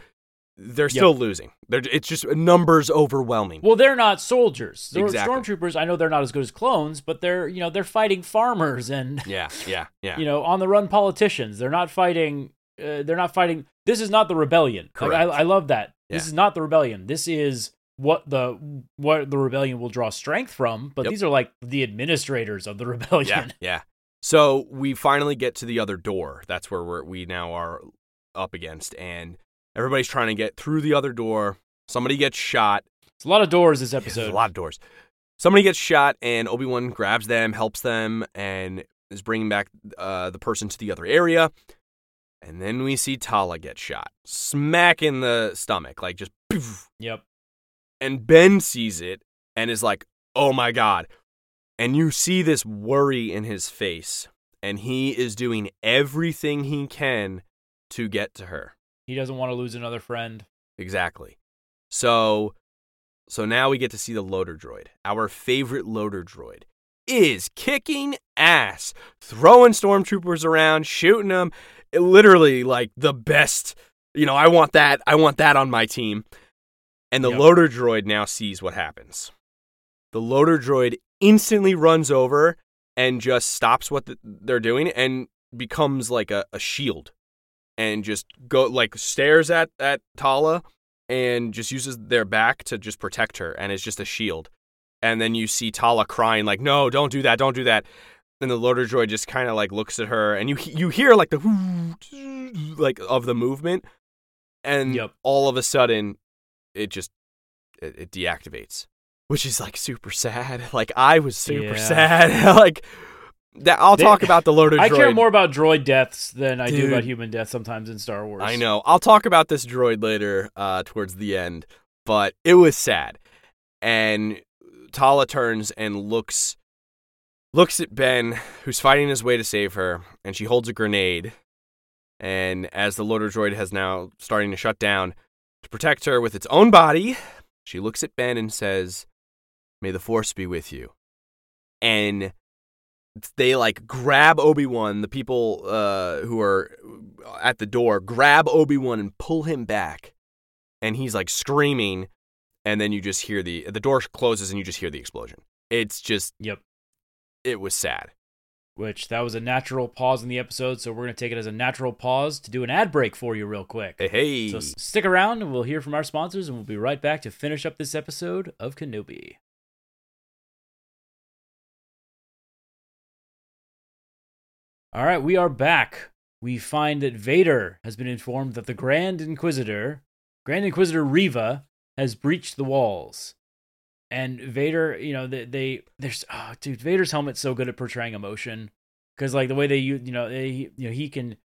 Speaker 2: They're still losing. They're, it's just numbers overwhelming.
Speaker 1: Well, they're not soldiers. They're
Speaker 2: Exactly.
Speaker 1: Stormtroopers, I know they're not as good as clones, but they're you know they're fighting farmers and
Speaker 2: Yeah, yeah, yeah.
Speaker 1: you know on the run politicians. They're not fighting. Uh, they're not fighting. This is not the rebellion. Like, I,
Speaker 2: Correct.
Speaker 1: I love that. This is not the rebellion. This is what the what the rebellion will draw strength from. But
Speaker 2: Yep.
Speaker 1: these are like the administrators of the rebellion.
Speaker 2: Yeah, yeah. So we finally get to the other door. That's where we're, we now are up against, and everybody's trying to get through the other door. Somebody gets shot.
Speaker 1: It's a lot of doors this episode.
Speaker 2: There's a lot of doors. Somebody gets shot, and Obi Wan grabs them, helps them, and is bringing back uh, the person to the other area. And then we see Tala get shot, smack in the stomach, like just. poof.
Speaker 1: Yep.
Speaker 2: And Ben sees it and is like, "Oh my god!" And you see this worry in his face, and he is doing everything he can to get to her.
Speaker 1: He doesn't want to lose another friend.
Speaker 2: Exactly. So so now we get to see the loader droid. Our favorite loader droid is kicking ass, throwing stormtroopers around, shooting them. Literally like the best. You know, I want that. I want that on my team. And the
Speaker 1: Yep.
Speaker 2: loader droid now sees what happens. The loader droid instantly runs over and just stops what th- they're doing and becomes like a, a shield and just go like stares at at Tala and just uses their back to just protect her and it's just a shield. And then you see Tala crying like, "No, don't do that, don't do that." And the loader droid just kind of like looks at her and you you hear like the like of the movement and
Speaker 1: Yep.
Speaker 2: all of a sudden it just it, it deactivates, which is like super sad. Like I was super
Speaker 1: Yeah.
Speaker 2: sad. like that I'll
Speaker 1: They-
Speaker 2: talk about the loader droid.
Speaker 1: I care more about droid deaths than I do about human deaths sometimes in Star Wars.
Speaker 2: I know. I'll talk about this droid later, uh, towards the end, but it was sad. And Tala turns and looks looks at Ben, who's fighting his way to save her, and she holds a grenade. And as the loader droid has now starting to shut down to protect her with its own body, she looks at Ben and says, "May the force be with you." And they like grab Obi-Wan, the people uh, who are at the door, grab Obi-Wan and pull him back. And he's like screaming and then you just hear the the door closes and you just hear the explosion. It's just
Speaker 1: Yep.
Speaker 2: it was sad.
Speaker 1: Which that was a natural pause in the episode, so we're gonna take it as a natural pause to do an ad break for you real quick.
Speaker 2: Hey, hey.
Speaker 1: So stick around and we'll hear from our sponsors and we'll be right back to finish up this episode of Kenobi. All right, we are back. We find that Vader has been informed that the Grand Inquisitor, Grand Inquisitor Reva, has breached the walls. And Vader, you know, they, they there's oh, dude, Vader's helmet's so good at portraying emotion because like the way they you you know they, you know he can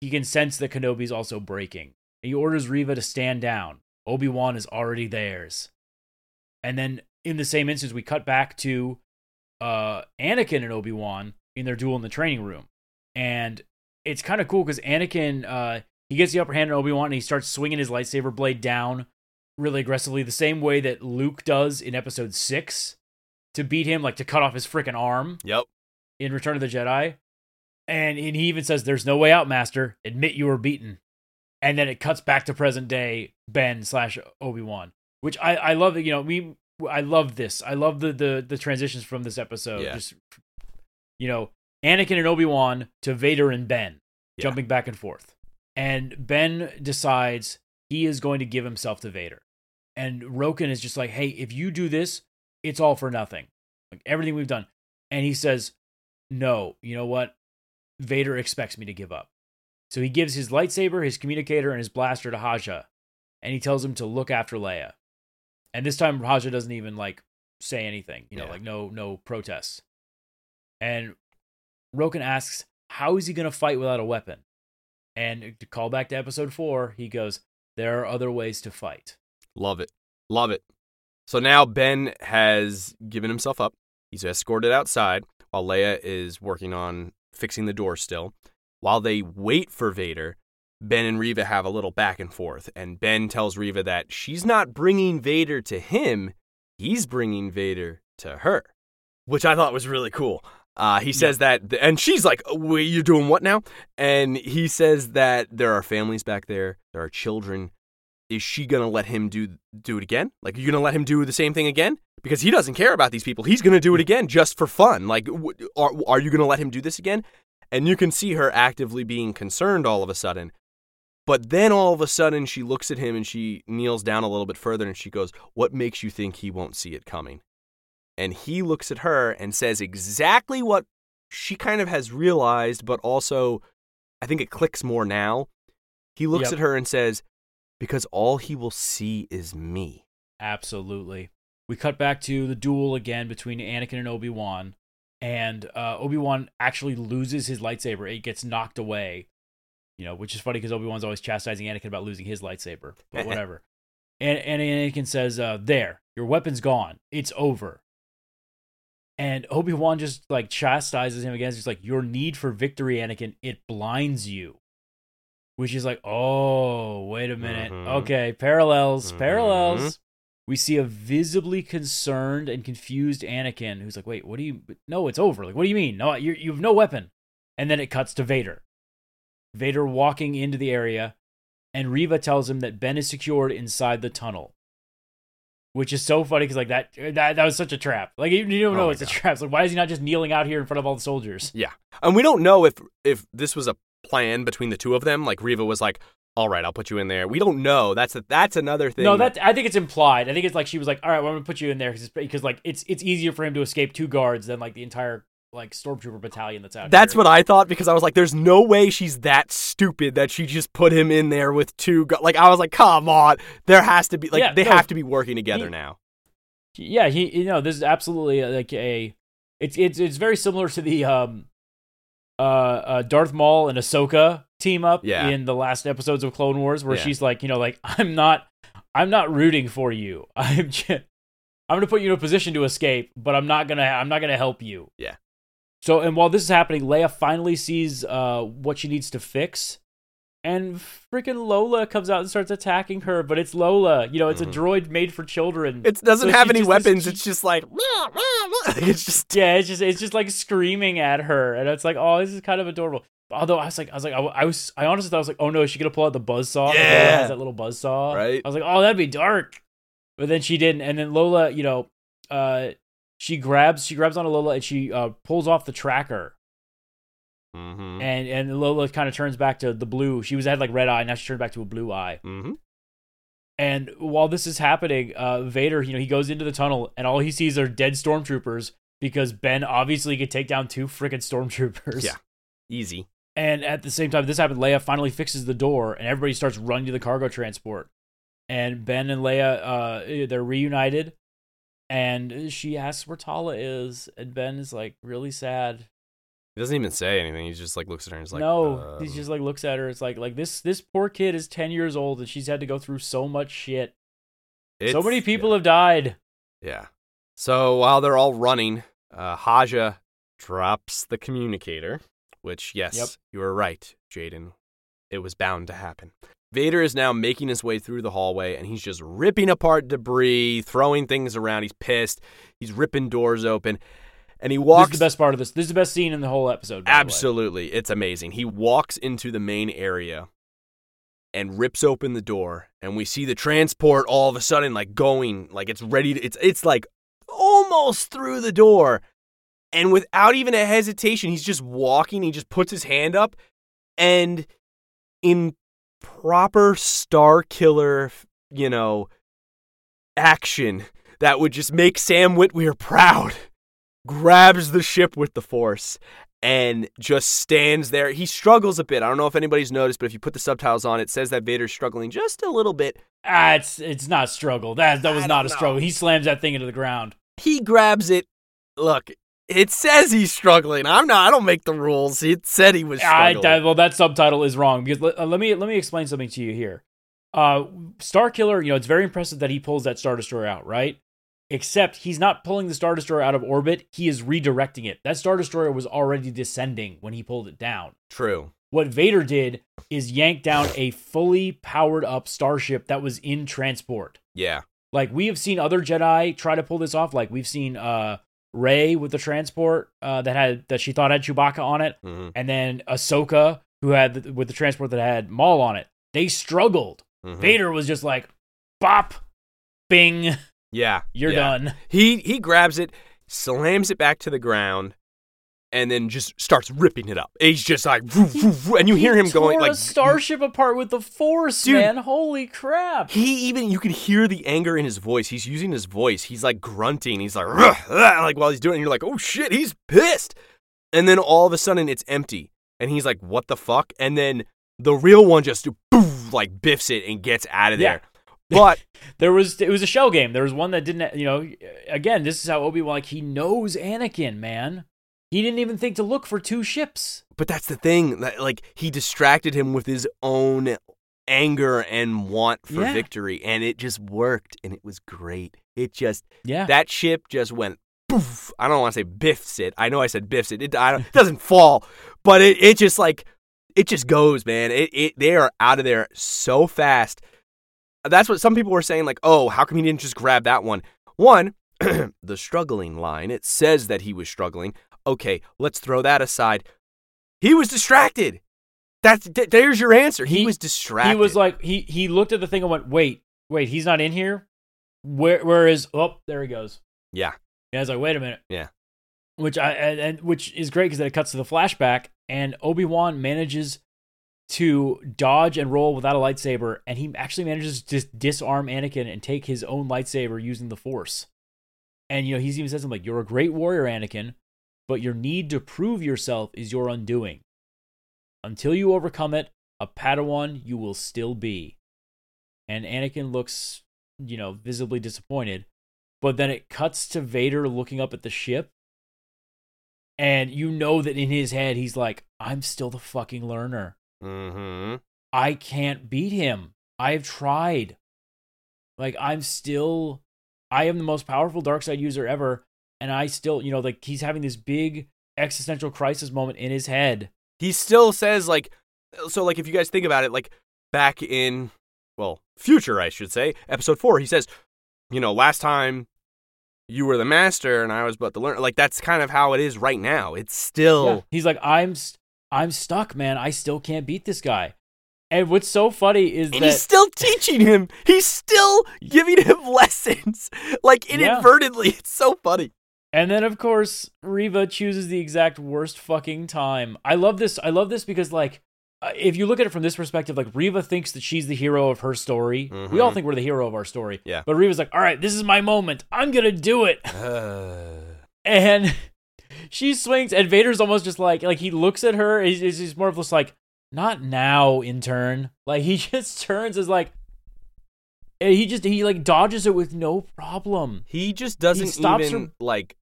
Speaker 1: he can sense that Kenobi's also breaking. He orders Reva to stand down. Obi Wan is already theirs. And then in the same instance, we cut back to uh, Anakin and Obi Wan in their duel in the training room, and it's kind of cool because Anakin uh, he gets the upper hand on Obi Wan and he starts swinging his lightsaber blade down really aggressively, the same way that Luke does in Episode Six to beat him, like to cut off his freaking arm
Speaker 2: Yep.
Speaker 1: in Return of the Jedi. And, and he even says, There's no way out, Master. Admit you were beaten. and then it cuts back to present day Ben slash Obi Wan, which I I love. That you know, we I love this. I love the the the transitions from this episode.
Speaker 2: Yeah.
Speaker 1: Just you know, Anakin and Obi Wan to Vader and Ben,
Speaker 2: Yeah.
Speaker 1: jumping back and forth, and Ben decides he is going to give himself to Vader, and Roken is just like, hey, if you do this, it's all for nothing, like everything we've done, and he says, no, you know what, Vader expects me to give up. So he gives his lightsaber, his communicator, and his blaster to Haja, and he tells him to look after Leia. And this time Haja doesn't even like say anything, you know,
Speaker 2: Yeah.
Speaker 1: like no no protests. And Roken asks, "How is he going to fight without a weapon?" And to call back to episode 4, he goes, "There are other ways to fight."
Speaker 2: Love it. Love it. So now Ben has given himself up. He's escorted outside while Leia is working on fixing the door still. While they wait for Vader, Ben and Reva have a little back and forth. And Ben tells Reva that she's not bringing Vader to him, he's bringing Vader to her, which I thought was really cool. Uh, he says that, and she's like, You're doing what now? And he says that there are families back there, there are children, is she gonna let him do do it again? Like, are you gonna let him do the same thing again? Because he doesn't care about these people. He's gonna do it again just for fun. Like, w- are are you gonna let him do this again? And you can see her actively being concerned all of a sudden. But then all of a sudden, she looks at him and she kneels down a little bit further and she goes, "What makes you think he won't see it coming?" And he looks at her and says exactly what she kind of has realized, but also I think it clicks more now. He looks
Speaker 1: Yep.
Speaker 2: at her and says, because all he will see is me.
Speaker 1: Absolutely. We cut back to the duel again between Anakin and Obi Wan, and uh, Obi Wan actually loses his lightsaber. It gets knocked away, you know, which is funny because Obi Wan's always chastising Anakin about losing his lightsaber, but whatever. and, and Anakin says, uh, "There, your weapon's gone. It's over." And Obi Wan just like chastises him again. He's like, "Your need for victory, Anakin, it blinds you." Which is like, oh, wait a minute.
Speaker 2: Mhm.
Speaker 1: Okay, parallels,
Speaker 2: Mhm.
Speaker 1: parallels. We see a visibly concerned and confused Anakin who's like, "Wait, what do you? No, it's over. Like, what do you mean? No, you you have no weapon." And then it cuts to Vader. Vader walking into the area, and Reva tells him that Ben is secured inside the tunnel, which is so funny because like that that that was such a trap. Like you, you don't
Speaker 2: Oh
Speaker 1: know
Speaker 2: my
Speaker 1: it's a trap. It's like why is he not just kneeling out here in front of all the soldiers?
Speaker 2: Yeah. And we don't know if if this was a plan between the two of them. Like Reva was like, "All right, I'll put you in there." We don't know. That's a, that's another thing.
Speaker 1: No, that I think it's implied. I think it's like she was like, "All right, well, I'm gonna put you in there because because like it's it's easier for him to escape two guards than like the entire like stormtrooper battalion that's out."
Speaker 2: That's
Speaker 1: here.
Speaker 2: what I thought because I was like, "There's no way she's that stupid that she just put him in there with two gu-. Like I was like, "Come on, there has to be like
Speaker 1: Yeah,
Speaker 2: they
Speaker 1: no,
Speaker 2: have to be working together
Speaker 1: he-
Speaker 2: now."
Speaker 1: Yeah, he you know this is absolutely uh, like a it's it's it's very similar to the um uh, uh Darth Maul and Ahsoka team up
Speaker 2: Yeah.
Speaker 1: in the last episodes of Clone Wars where
Speaker 2: Yeah.
Speaker 1: she's like you know like I'm not I'm not rooting for you I'm just, I'm gonna put you in a position to escape but I'm not gonna I'm not gonna help you
Speaker 2: Yeah.
Speaker 1: So and while this is happening Leia finally sees uh what she needs to fix and freaking Lola comes out and starts attacking her but it's Lola you know it's
Speaker 2: Mhm.
Speaker 1: a droid made for children
Speaker 2: It doesn't
Speaker 1: So
Speaker 2: have any
Speaker 1: just this
Speaker 2: weapons.
Speaker 1: cute-
Speaker 2: It's just like it's just
Speaker 1: Yeah, it's just it's just like screaming at her, and it's like, oh, this is kind of adorable. Although I was like, I was like, I, I was, I honestly thought I was like, oh no, is she gonna pull out the buzz saw?
Speaker 2: Yeah.
Speaker 1: has that little buzz saw.
Speaker 2: Right.
Speaker 1: I was like, oh, that'd be dark. But then she didn't, and then Lola, you know, uh, she grabs, she grabs onto Lola, and she uh pulls off the tracker,
Speaker 2: mm-hmm.
Speaker 1: and and Lola kind of turns back to the blue. She was had like red eye, now she turned back to a blue eye.
Speaker 2: Mm-hmm.
Speaker 1: And while this is happening, uh, Vader, you know, he goes into the tunnel, and all he sees are dead stormtroopers because Ben obviously could take down two freaking stormtroopers.
Speaker 2: Yeah. Easy.
Speaker 1: And at the same time, this happened. Leia finally fixes the door, and everybody starts running to the cargo transport. And Ben and Leia, uh, they're reunited, and she asks where Tala is, and Ben is like really sad.
Speaker 2: He doesn't even say anything. He just like looks at her and is like,
Speaker 1: no, he
Speaker 2: um,
Speaker 1: just like looks at her. It's like like this this poor kid is ten years old, and she's had to go through so much shit. So many people have died.
Speaker 2: Yeah. So while they're all running, uh, Haja drops the communicator, which, yes,
Speaker 1: Yep.
Speaker 2: you were right, Jaden. It was bound to happen. Vader is now making his way through the hallway and he's just ripping apart debris, throwing things around. He's pissed. He's ripping doors open. And he walks.
Speaker 1: This is the best part of this. This is the best scene in the whole episode. by the way.
Speaker 2: Absolutely. It's amazing. He walks into the main area and rips open the door and we see the transport all of a sudden like going like it's ready to it's it's like almost through the door and without even a hesitation he's just walking he just puts his hand up and in proper Starkiller you know action that would just make Sam Witwer proud grabs the ship with the force and just stands there. He struggles a bit. I don't know if anybody's noticed, but if you put the subtitles on, it says that Vader's struggling just a little bit.
Speaker 1: Ah, it's it's not struggle. That that was not a
Speaker 2: know.
Speaker 1: struggle. He slams that thing into the ground.
Speaker 2: He grabs it. Look, it says he's struggling. I'm not. I don't make the rules. It said he was
Speaker 1: I,
Speaker 2: struggling.
Speaker 1: that, well, that subtitle is wrong because let, uh, let me let me explain something to you here. Uh, Starkiller, you know, it's very impressive that he pulls that Star Destroyer out, right? Except he's not pulling the Star Destroyer out of orbit; he is redirecting it. That Star Destroyer was already descending when he pulled it down.
Speaker 2: True.
Speaker 1: What Vader did is yank down a fully powered up starship that was in transport.
Speaker 2: Yeah.
Speaker 1: Like we have seen other Jedi try to pull this off. Like we've seen uh Rey with the transport uh, that had that she thought had Chewbacca on it,
Speaker 2: hmm
Speaker 1: and then Ahsoka who had the, with the transport that had Maul on it. They struggled.
Speaker 2: hmm
Speaker 1: Vader was just like, "Bop, bing,
Speaker 2: Yeah.
Speaker 1: you're
Speaker 2: yeah.
Speaker 1: done."
Speaker 2: He he grabs it, slams it back to the ground, and then just starts ripping it up. He's just like, and you hear
Speaker 1: He
Speaker 2: him going like
Speaker 1: starship apart with the Force,
Speaker 2: Dude.
Speaker 1: man. Holy crap!
Speaker 2: He even you can hear the anger in his voice. He's using his voice. He's like grunting. He's like "Ruh, ah," like while he's doing it. You're like, oh shit, he's pissed. And then all of a sudden it's empty, and he's like, what the fuck? And then the real one just poof, like biffs it and gets out of
Speaker 1: Yeah.
Speaker 2: there. But
Speaker 1: There was it was a shell game. There was one that didn't. You know, again, this is how Obi Wan like he knows Anakin, man. He didn't even think to look for two ships.
Speaker 2: but that's the thing that like he distracted him with his own anger and want for
Speaker 1: Yeah.
Speaker 2: victory, and it just worked, and it was great. It just
Speaker 1: Yeah.
Speaker 2: that ship just went poof. I don't want to say biffs it. I know I said biffs it. It, I don't, it doesn't fall, but it, it just like it just goes, man. It, it they are out of there so fast. That's what some people were saying. Like, oh, how come he didn't just grab that one? One, the struggling line. It says that he was struggling. Okay, let's throw that aside. He was distracted. That's th- there's your answer. He,
Speaker 1: He-
Speaker 2: was distracted.
Speaker 1: he was like he he looked at the thing and went, "Wait, wait, he's not in here. Where where is? Oh, there he goes."
Speaker 2: yeah,
Speaker 1: Yeah, I was like, "Wait a minute."
Speaker 2: Yeah.
Speaker 1: Which I and, and which is great because then it cuts to the flashback and Obi Wan manages to dodge and roll without a lightsaber, and he actually manages to disarm Anakin and take his own lightsaber using the Force. And you know, he's even says something like, "You're a great warrior, Anakin, but your need to prove yourself is your undoing. Until you overcome it, a Padawan you will still be." And Anakin looks, you know, visibly disappointed. But then it cuts to Vader looking up at the ship. And you know that in his head, he's like, I'm still the fucking learner.
Speaker 2: mm-hmm.
Speaker 1: I can't beat him. I've tried. Like, I'm still, I am the most powerful dark side user ever. And I still, you know, like he's having this big existential crisis moment in his head.
Speaker 2: he still says like uh, so like if you guys think about it like back in well future i should say episode four he says you know last time you were the master and i was but the learner like that's kind of how it is right now it's still
Speaker 1: Yeah. He's like, I'm, I'm stuck, man. I still can't beat this guy. And what's so funny is
Speaker 2: and
Speaker 1: that
Speaker 2: he's still teaching him he's still giving him lessons like
Speaker 1: Yeah.
Speaker 2: inadvertently it's so funny
Speaker 1: And then of course Reva chooses the exact worst fucking time. I love this. I love this because like uh, if you look at it from this perspective, like Reva thinks that she's the hero of her story. We all
Speaker 2: Mhm.
Speaker 1: think we're the hero of our story.
Speaker 2: Yeah.
Speaker 1: But Reva's like, all right, this is my moment. I'm gonna do it. And she swings, and Vader's almost just like like he looks at her. He's, he's he's more of just like, not now, intern. Like he just turns as like. And He just he like dodges it with no problem.
Speaker 2: he just doesn't
Speaker 1: stops
Speaker 2: even
Speaker 1: her-
Speaker 2: like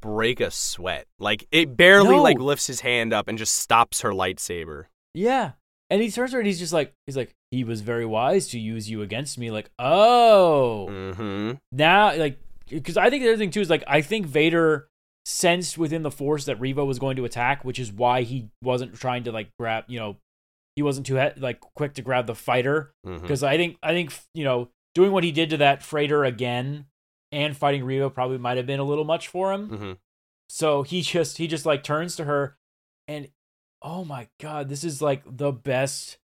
Speaker 2: break a sweat like it barely
Speaker 1: No.
Speaker 2: like lifts his hand up and just stops her lightsaber
Speaker 1: Yeah. And he turns and he's just like, he's like, he was very wise to use you against me. Like, oh,
Speaker 2: mm-hmm
Speaker 1: now, like, because I think the other thing too is like, I think Vader sensed within the Force that Reva was going to attack, which is why he wasn't trying to like grab, you know, he wasn't too like quick to grab the fighter. Because I think, I think, you know, doing what he did to that freighter again and fighting Reva probably might have been a little much for him.
Speaker 2: Mhm.
Speaker 1: So he just he just like turns to her and oh my god, this is like the best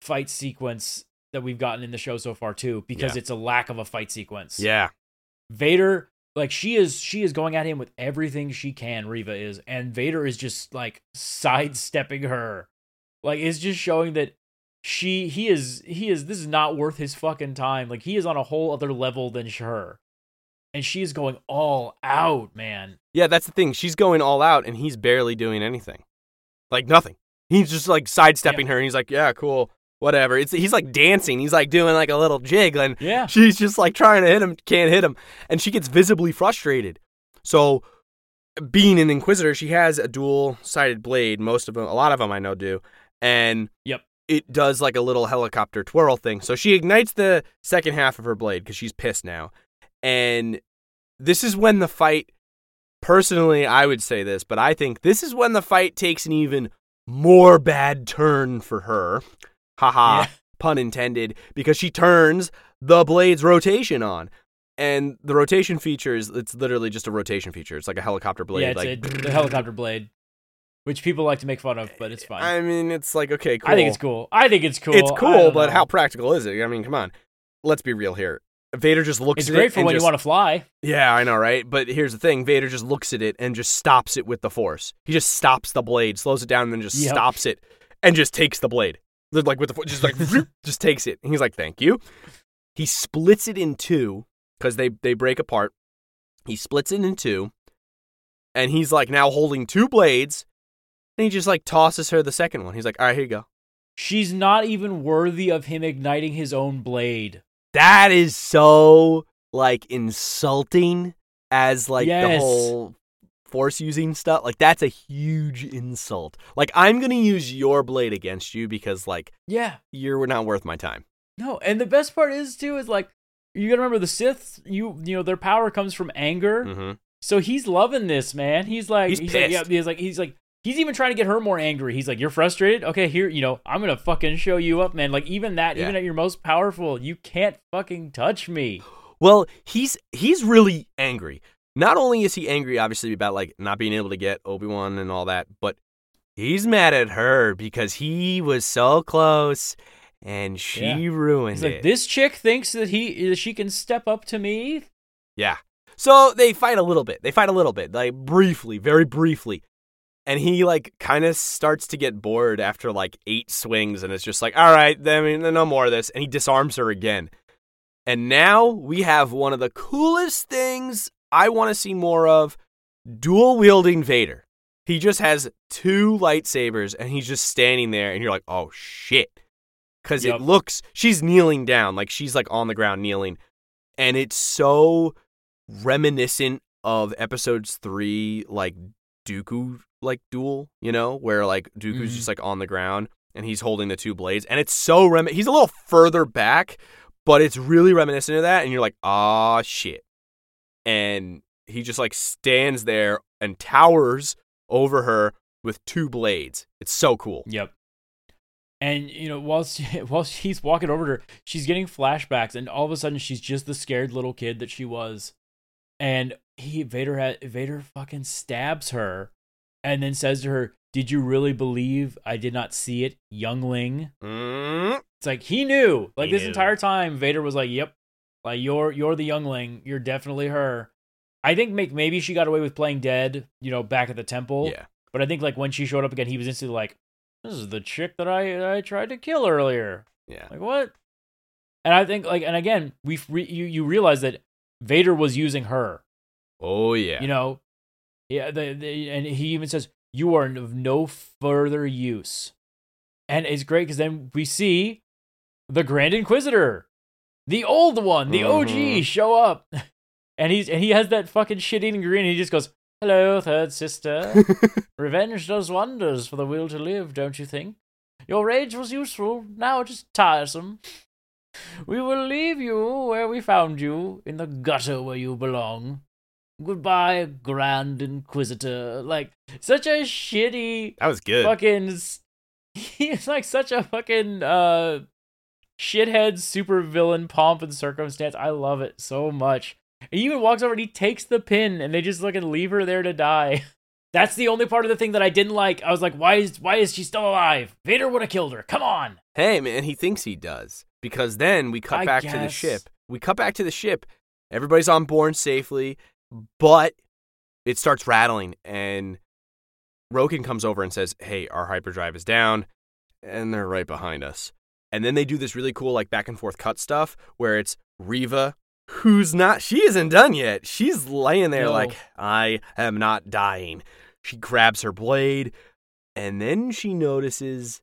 Speaker 1: fight sequence that we've gotten in the show so far too, because
Speaker 2: Yeah.
Speaker 1: it's a lack of a fight sequence.
Speaker 2: Yeah.
Speaker 1: Vader, like she is, she is going at him with everything she can. Reva is, and Vader is just like sidestepping her. Like it's just showing that she, he is, he is. This is not worth his fucking time. Like he is on a whole other level than her, and she is going all out, man.
Speaker 2: Yeah, that's the thing. She's going all out and he's barely doing anything. Like nothing. He's just like sidestepping her and he's like, "Yeah, cool. Whatever." It's he's like dancing. He's like doing like a little jig and
Speaker 1: Yeah,
Speaker 2: she's just like trying to hit him, can't hit him, and she gets visibly frustrated. So, being an inquisitor, she has a dual-sided blade. Most of them, a lot of them, I know do, and
Speaker 1: Yep.
Speaker 2: it does like a little helicopter twirl thing. So she ignites the second half of her blade because she's pissed now, and this is when the fight. Personally, I would say this, but I think this is when the fight takes an even more bad turn for her. Haha
Speaker 1: Yeah.
Speaker 2: pun intended, because she turns the blade's rotation on. And the rotation feature is it's literally just a rotation feature. It's like a helicopter blade.
Speaker 1: yeah, it's
Speaker 2: like
Speaker 1: a, the helicopter blade, which people like to make fun of, but it's fine.
Speaker 2: I mean, it's like okay, cool.
Speaker 1: I think it's cool. I think it's cool.
Speaker 2: It's cool, but
Speaker 1: know.
Speaker 2: how practical is it? I mean, come on. Let's be real here. Vader just looks
Speaker 1: It's
Speaker 2: at
Speaker 1: great
Speaker 2: it
Speaker 1: for when
Speaker 2: just-
Speaker 1: you want to fly.
Speaker 2: Yeah, I know, right? But here's the thing: Vader just looks at it and just stops it with the Force. He just stops the blade, slows it down, and then just
Speaker 1: Yep.
Speaker 2: stops it, and just takes the blade, like with the Force, just like just takes it. And he's like, "Thank you." He splits it in two because they they break apart. He splits it in two, and he's like now holding two blades, and he just like tosses her the second one. He's like, "All right, here you go."
Speaker 1: She's not even worthy of him igniting his own blade.
Speaker 2: That is so like insulting as like the whole force using stuff. Like that's a huge insult. Like I'm gonna use your blade against you because like
Speaker 1: Yeah.
Speaker 2: you're not worth my time.
Speaker 1: No, and the best part is too is like you gotta remember the Sith. You you know their power comes from anger.
Speaker 2: Mm-hmm.
Speaker 1: So he's loving this man. He's like
Speaker 2: He's
Speaker 1: like, yeah, he's like he's like he's even trying to get her more angry. He's like you're frustrated. Okay, here you know I'm gonna fucking show you up, man. Like even that,
Speaker 2: Yeah.
Speaker 1: even at your most powerful, you can't fucking touch me.
Speaker 2: Well, he's he's really angry. Not only is he angry, obviously, about like not being able to get Obi Wan and all that, but he's mad at her because he was so close and she
Speaker 1: Yeah.
Speaker 2: ruined
Speaker 1: He's
Speaker 2: it.
Speaker 1: like this chick thinks that he that she can step up to me.
Speaker 2: Yeah. So they fight a little bit. They fight a little bit, like briefly, very briefly. And he like kind of starts to get bored after like eight swings, and it's just like, all right, I mean, no more of this. And he disarms her again. And now we have one of the coolest things I want to see more of: dual wielding Vader. He just has two lightsabers, and he's just standing there, and you're like, oh shit, because
Speaker 1: Yup.
Speaker 2: it looks she's kneeling down, like she's like on the ground kneeling, and it's so reminiscent of episodes three, like Dooku like duel, you know, where like Dooku's
Speaker 1: Mhm.
Speaker 2: just like on the ground and he's holding the two blades, and it's so rem. He's a little further back, but it's really reminiscent of that, and you're like, ah, shit, and he just like stands there and towers over her with two blades. It's so cool.
Speaker 1: Yep. And you know, whilst while he's walking over to her, she's getting flashbacks, and all of a sudden she's just the scared little kid that she was. And he Vader had Vader fucking stabs her, and then says to her, "Did you really believe I did not see it, youngling?"
Speaker 2: Mm,
Speaker 1: It's like he knew. Like
Speaker 2: He
Speaker 1: this
Speaker 2: knew.
Speaker 1: entire time, Vader was like, "Yep, like you're you're the youngling. You're definitely her." I think make, maybe she got away with playing dead, you know, back at the temple.
Speaker 2: yeah.
Speaker 1: But I think like when she showed up again, he was instantly like, "This is the chick that I I tried to kill earlier."
Speaker 2: Yeah.
Speaker 1: Like what? And I think like and again, we re- you you realize that Vader was using her.
Speaker 2: Oh yeah.
Speaker 1: You know, yeah. The, the, and he even says, "You are of no further use." And it's great because then we see the Grand Inquisitor, the old one, the OG,
Speaker 2: Mhm.
Speaker 1: show up, and he's and he has that fucking shit-eating grin. And he just goes, "Hello, third sister." Revenge does wonders for the will to live, don't you think? Your rage was useful, now it is tiresome. We will leave you where we found you, in the gutter where you belong. Goodbye, Grand Inquisitor. Like, such a shitty
Speaker 2: that was good.
Speaker 1: fucking. He's like such a fucking uh shithead super villain pomp and circumstance. I love it so much. He even walks over and he takes the pin and they just look and leave her there to die. That's the only part of the thing that I didn't like. I was like, why is why is she still alive? Vader would have killed her. Come on.
Speaker 2: Hey man, he thinks he does because then we cut
Speaker 1: I
Speaker 2: back to the ship. We cut back to the ship. Everybody's on board safely, but it starts rattling and Roken comes over and says, "Hey, our hyperdrive is down." And they're right behind us. And then they do this really cool like back and forth cut stuff where it's Reva who's not she isn't done yet. She's laying there
Speaker 1: No.
Speaker 2: like I am not dying. She grabs her blade and then she notices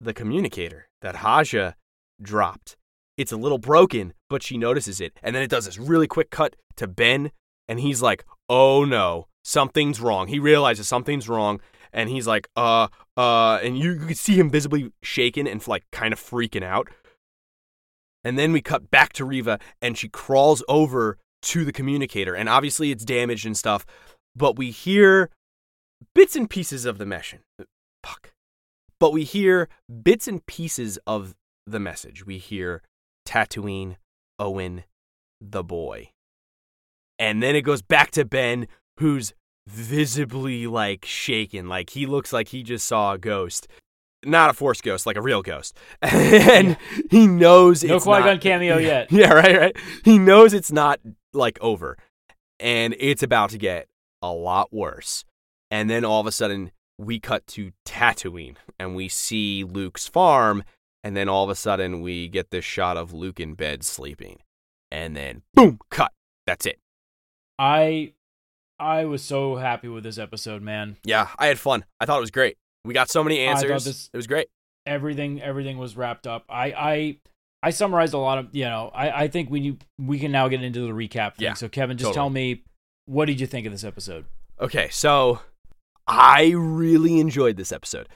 Speaker 2: the communicator that Haja dropped. It's a little broken, but she notices it. And then it does this really quick cut to Ben, and he's like, oh no, something's wrong. He realizes something's wrong, and he's like, uh, uh, and you, can see him visibly shaken and like kind of freaking out. And then we cut back to Reva, and she crawls over to the communicator, and obviously it's damaged and stuff, but we hear bits and pieces of the mesh. Fuck. But we hear bits and pieces of the message. We hear Tatooine, Owen, the boy. And then it goes back to Ben, who's visibly like shaken. Like he looks like he just saw a ghost. Not a force ghost, like a real ghost. and he knows
Speaker 1: No
Speaker 2: it's
Speaker 1: Qui Gon
Speaker 2: not-
Speaker 1: cameo yet.
Speaker 2: Yeah, right, right. He knows it's not like over. And it's about to get a lot worse. And then all of a sudden, we cut to Tatooine and we see Luke's farm. And then all of a sudden, we get this shot of Luke in bed sleeping. And then, boom, cut. That's it.
Speaker 1: I I was so happy with this episode, man.
Speaker 2: Yeah, I had fun. I thought it was great. We got so many answers.
Speaker 1: this-
Speaker 2: It was great.
Speaker 1: Everything everything was wrapped up. I I I summarized a lot of you know. I I think we we can now get into the recap thing.
Speaker 2: Yeah,
Speaker 1: so Kevin, just
Speaker 2: totally.
Speaker 1: tell me what did you think of this episode?
Speaker 2: Okay, so I really enjoyed this episode,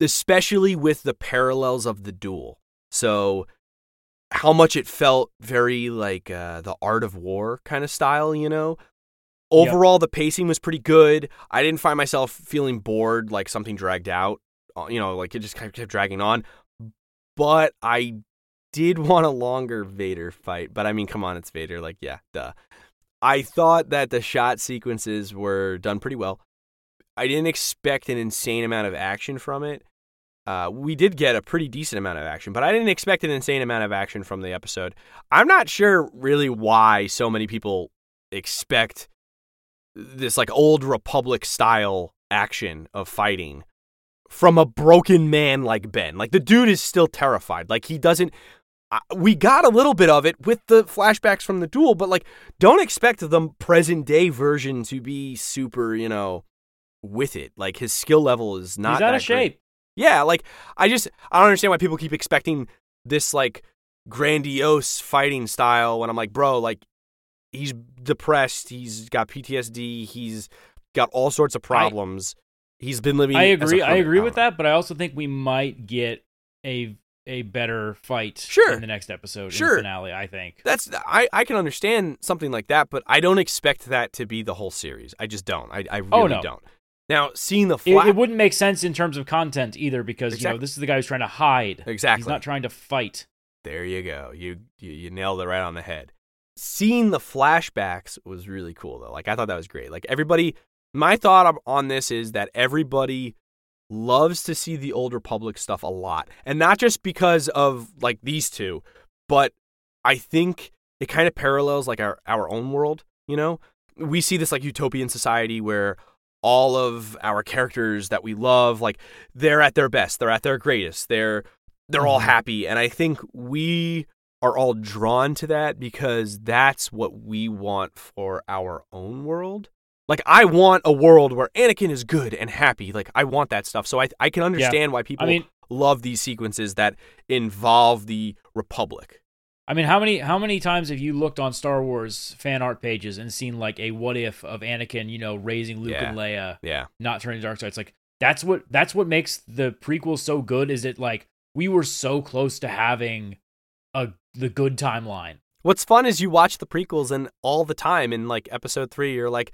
Speaker 2: especially with the parallels of the duel. So, how much it felt very like uh, the art of war kind of style, you know? Overall, the pacing was pretty good. I didn't find myself feeling bored, like something dragged out, uh, you know, like it just kind of kept dragging on. But I did want a longer Vader fight. But I mean, come on, it's Vader. Like, yeah, duh. I thought that the shot sequences were done pretty well. I didn't expect an insane amount of action from it. Uh, we did get a pretty decent amount of action, but I didn't expect an insane amount of action from the episode. I'm not sure really why so many people expect this like old Republic style action of fighting from a broken man like Ben. Like the dude is still terrified. Like he doesn't. I- We got a little bit of it with the flashbacks from the duel, but like don't expect the present day version to be super, you know, with it. Like his skill level is not
Speaker 1: He's out
Speaker 2: that
Speaker 1: of
Speaker 2: great. Yeah, like I just I don't understand why people keep expecting this like grandiose fighting style when I'm like, bro, like he's depressed, he's got PTSD, he's got all sorts of problems. he's been living
Speaker 1: I agree. I agree with
Speaker 2: know.
Speaker 1: that, but I also think we might get a a better fight
Speaker 2: Sure.
Speaker 1: in the next episode, in
Speaker 2: Sure.
Speaker 1: the finale. I think.
Speaker 2: That's I, I can understand something like that, but I don't expect that to be the whole series. I just don't. I, I oh, really
Speaker 1: Oh, no.
Speaker 2: don't. Now, seeing the
Speaker 1: It, it wouldn't make sense in terms of content either, because you know this is the guy who's trying to hide.
Speaker 2: exactly.
Speaker 1: He's not trying to fight.
Speaker 2: There you go. You, you you nailed it right on the head. Seeing the flashbacks was really cool though. Like I thought that was great. Like everybody my thought on- on this is that everybody loves to see the old republic stuff a lot. And not just because of like these two, but I think it kind of parallels like our our own world, you know? We see this like utopian society where all of our characters that we love like they're at their best, they're at their greatest. They're they're all
Speaker 1: Mhm.
Speaker 2: happy and I think we are all drawn to that because that's what we want for our own world. Like I want a world where Anakin is good and happy. Like I want that stuff. So I I can understand why people
Speaker 1: I mean,
Speaker 2: love these sequences that involve the Republic.
Speaker 1: I mean, how many how many times have you looked on Star Wars fan art pages and seen like a what if of Anakin, you know, raising Luke
Speaker 2: Yeah.
Speaker 1: and Leia,
Speaker 2: Yeah.
Speaker 1: not turning dark side? It's like that's what that's what makes the prequel so good. Is it like we were so close to having a the good timeline.
Speaker 2: What's fun is you watch the prequels and all the time in like episode 3 you're like,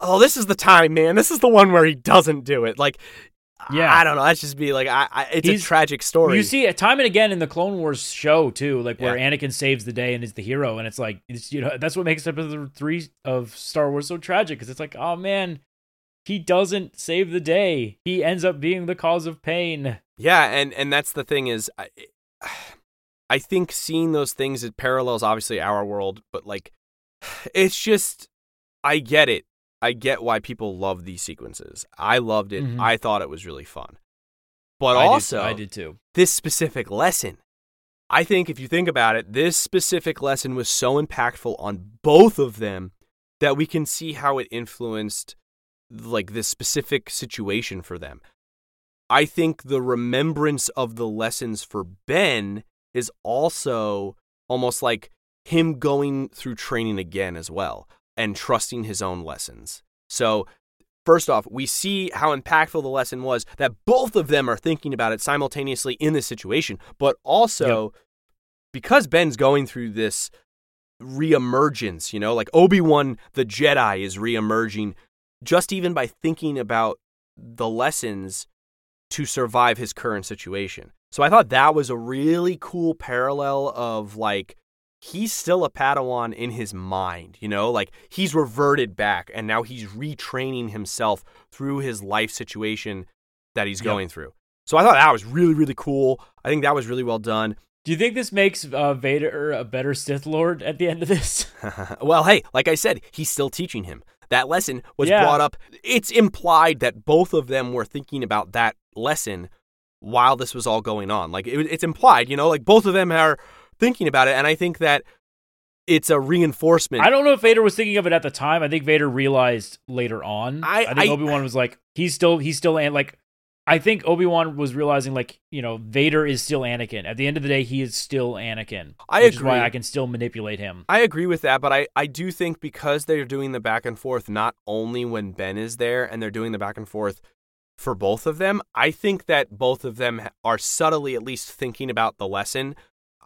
Speaker 2: "Oh, this is the time, man. This is the one where he doesn't do it." Like
Speaker 1: Yeah.
Speaker 2: I don't know. That's just be like I, I it's
Speaker 1: He's-
Speaker 2: a tragic story.
Speaker 1: You see it time and again in the Clone Wars show too, like where Anakin saves the day and is the hero, and it's like it's you know that's what makes episode three of Star Wars so tragic because it's like oh man, he doesn't save the day. He ends up being the cause of pain.
Speaker 2: Yeah, and and that's the thing is, I, I think seeing those things it parallels obviously our world, but like, it's just, I get it. I get why people love these sequences. I loved it.
Speaker 1: Mhm.
Speaker 2: I thought it was really fun. But
Speaker 1: I did-
Speaker 2: also,
Speaker 1: I did too.
Speaker 2: this specific lesson. I think if you think about it, this specific lesson was so impactful on both of them that we can see how it influenced like this specific situation for them. I think the remembrance of the lessons for Ben is also almost like him going through training again as well and trusting his own lessons. So First off, we see how impactful the lesson was that both of them are thinking about it simultaneously in this situation, but also because Ben's going through this reemergence, you know, like Obi-Wan the Jedi is reemerging just even by thinking about the lessons to survive his current situation. So I thought that was a really cool parallel of like he's still a Padawan in his mind, you know, like he's reverted back and now he's retraining himself through his life situation that he's
Speaker 1: Yep.
Speaker 2: going through. So I thought that was really, really cool. I think that was really well done.
Speaker 1: Do you think this makes uh, Vader a better Sith Lord at the end of this?
Speaker 2: well, hey, like I said, he's still teaching him. That lesson was
Speaker 1: Yeah.
Speaker 2: brought up. It's implied that both of them were thinking about that lesson while this was all going on. Like it, it's implied, you know, like both of them are thinking about it. And I think that it's a reinforcement.
Speaker 1: I don't know if Vader was thinking of it at the time. I think Vader realized later on.
Speaker 2: I-
Speaker 1: think Obi Wan was like, he's still, he's still, and like, I think Obi Wan was realizing like, you know, Vader is still Anakin. At the end of the day, he is still Anakin.
Speaker 2: I
Speaker 1: which is why. I can still manipulate him.
Speaker 2: I agree with that, but I, I do think because they're doing the back and forth not only when Ben is there and they're doing the back and forth for both of them, I think that both of them are subtly at least thinking about the lesson.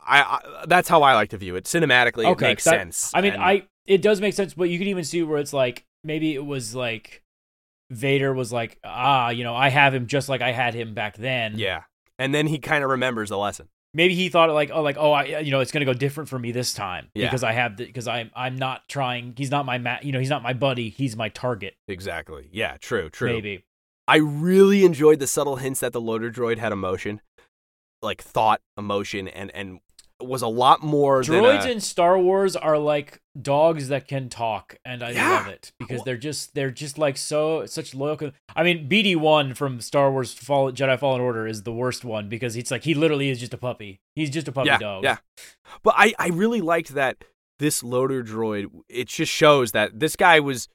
Speaker 2: I, I that's how I like to view it. Cinematically, it makes
Speaker 1: that-
Speaker 2: sense.
Speaker 1: I mean,
Speaker 2: And-
Speaker 1: I it does make sense, but you could even see where it's like maybe it was like Vader was like, ah, you know, I have him just like I had him back then.
Speaker 2: yeah, and then he kind of remembers the lesson.
Speaker 1: Maybe he thought like, oh, like oh, I, you know, it's gonna go different for me this time
Speaker 2: Yeah.
Speaker 1: because I have the because I'm I'm not trying. He's not my ma- you know, he's not my buddy. He's my target.
Speaker 2: Exactly. Yeah. True. True.
Speaker 1: Maybe.
Speaker 2: I really enjoyed the subtle hints that the loader droid had emotion, like thought, emotion, and and was a lot more
Speaker 1: Droids in Star Wars are like dogs that can talk, and I
Speaker 2: Yeah.
Speaker 1: love it because they're just they're just like so such loyal. I mean, BD one from Star Wars Fall, Jedi Fallen Order is the worst one because it's like he literally is just a puppy. He's just a puppy
Speaker 2: yeah,
Speaker 1: dog.
Speaker 2: Yeah. But I, I really liked that this loader droid, it just shows that this guy was,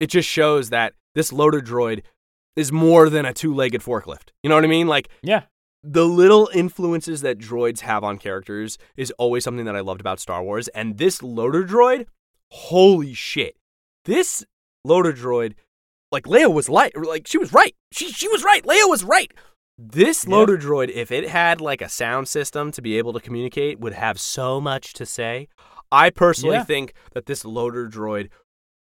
Speaker 2: it just shows that this loader droid is more than a two legged forklift. You know what I mean? Like,
Speaker 1: Yeah.
Speaker 2: The little influences that droids have on characters is always something that I loved about Star Wars. And this loader droid, holy shit. This loader droid, like Leia was like, like she was right. She she was right. Leia was right. This
Speaker 1: Yeah.
Speaker 2: loader droid, if it had like a sound system to be able to communicate, would have so much to say. I personally
Speaker 1: Yeah.
Speaker 2: think that this loader droid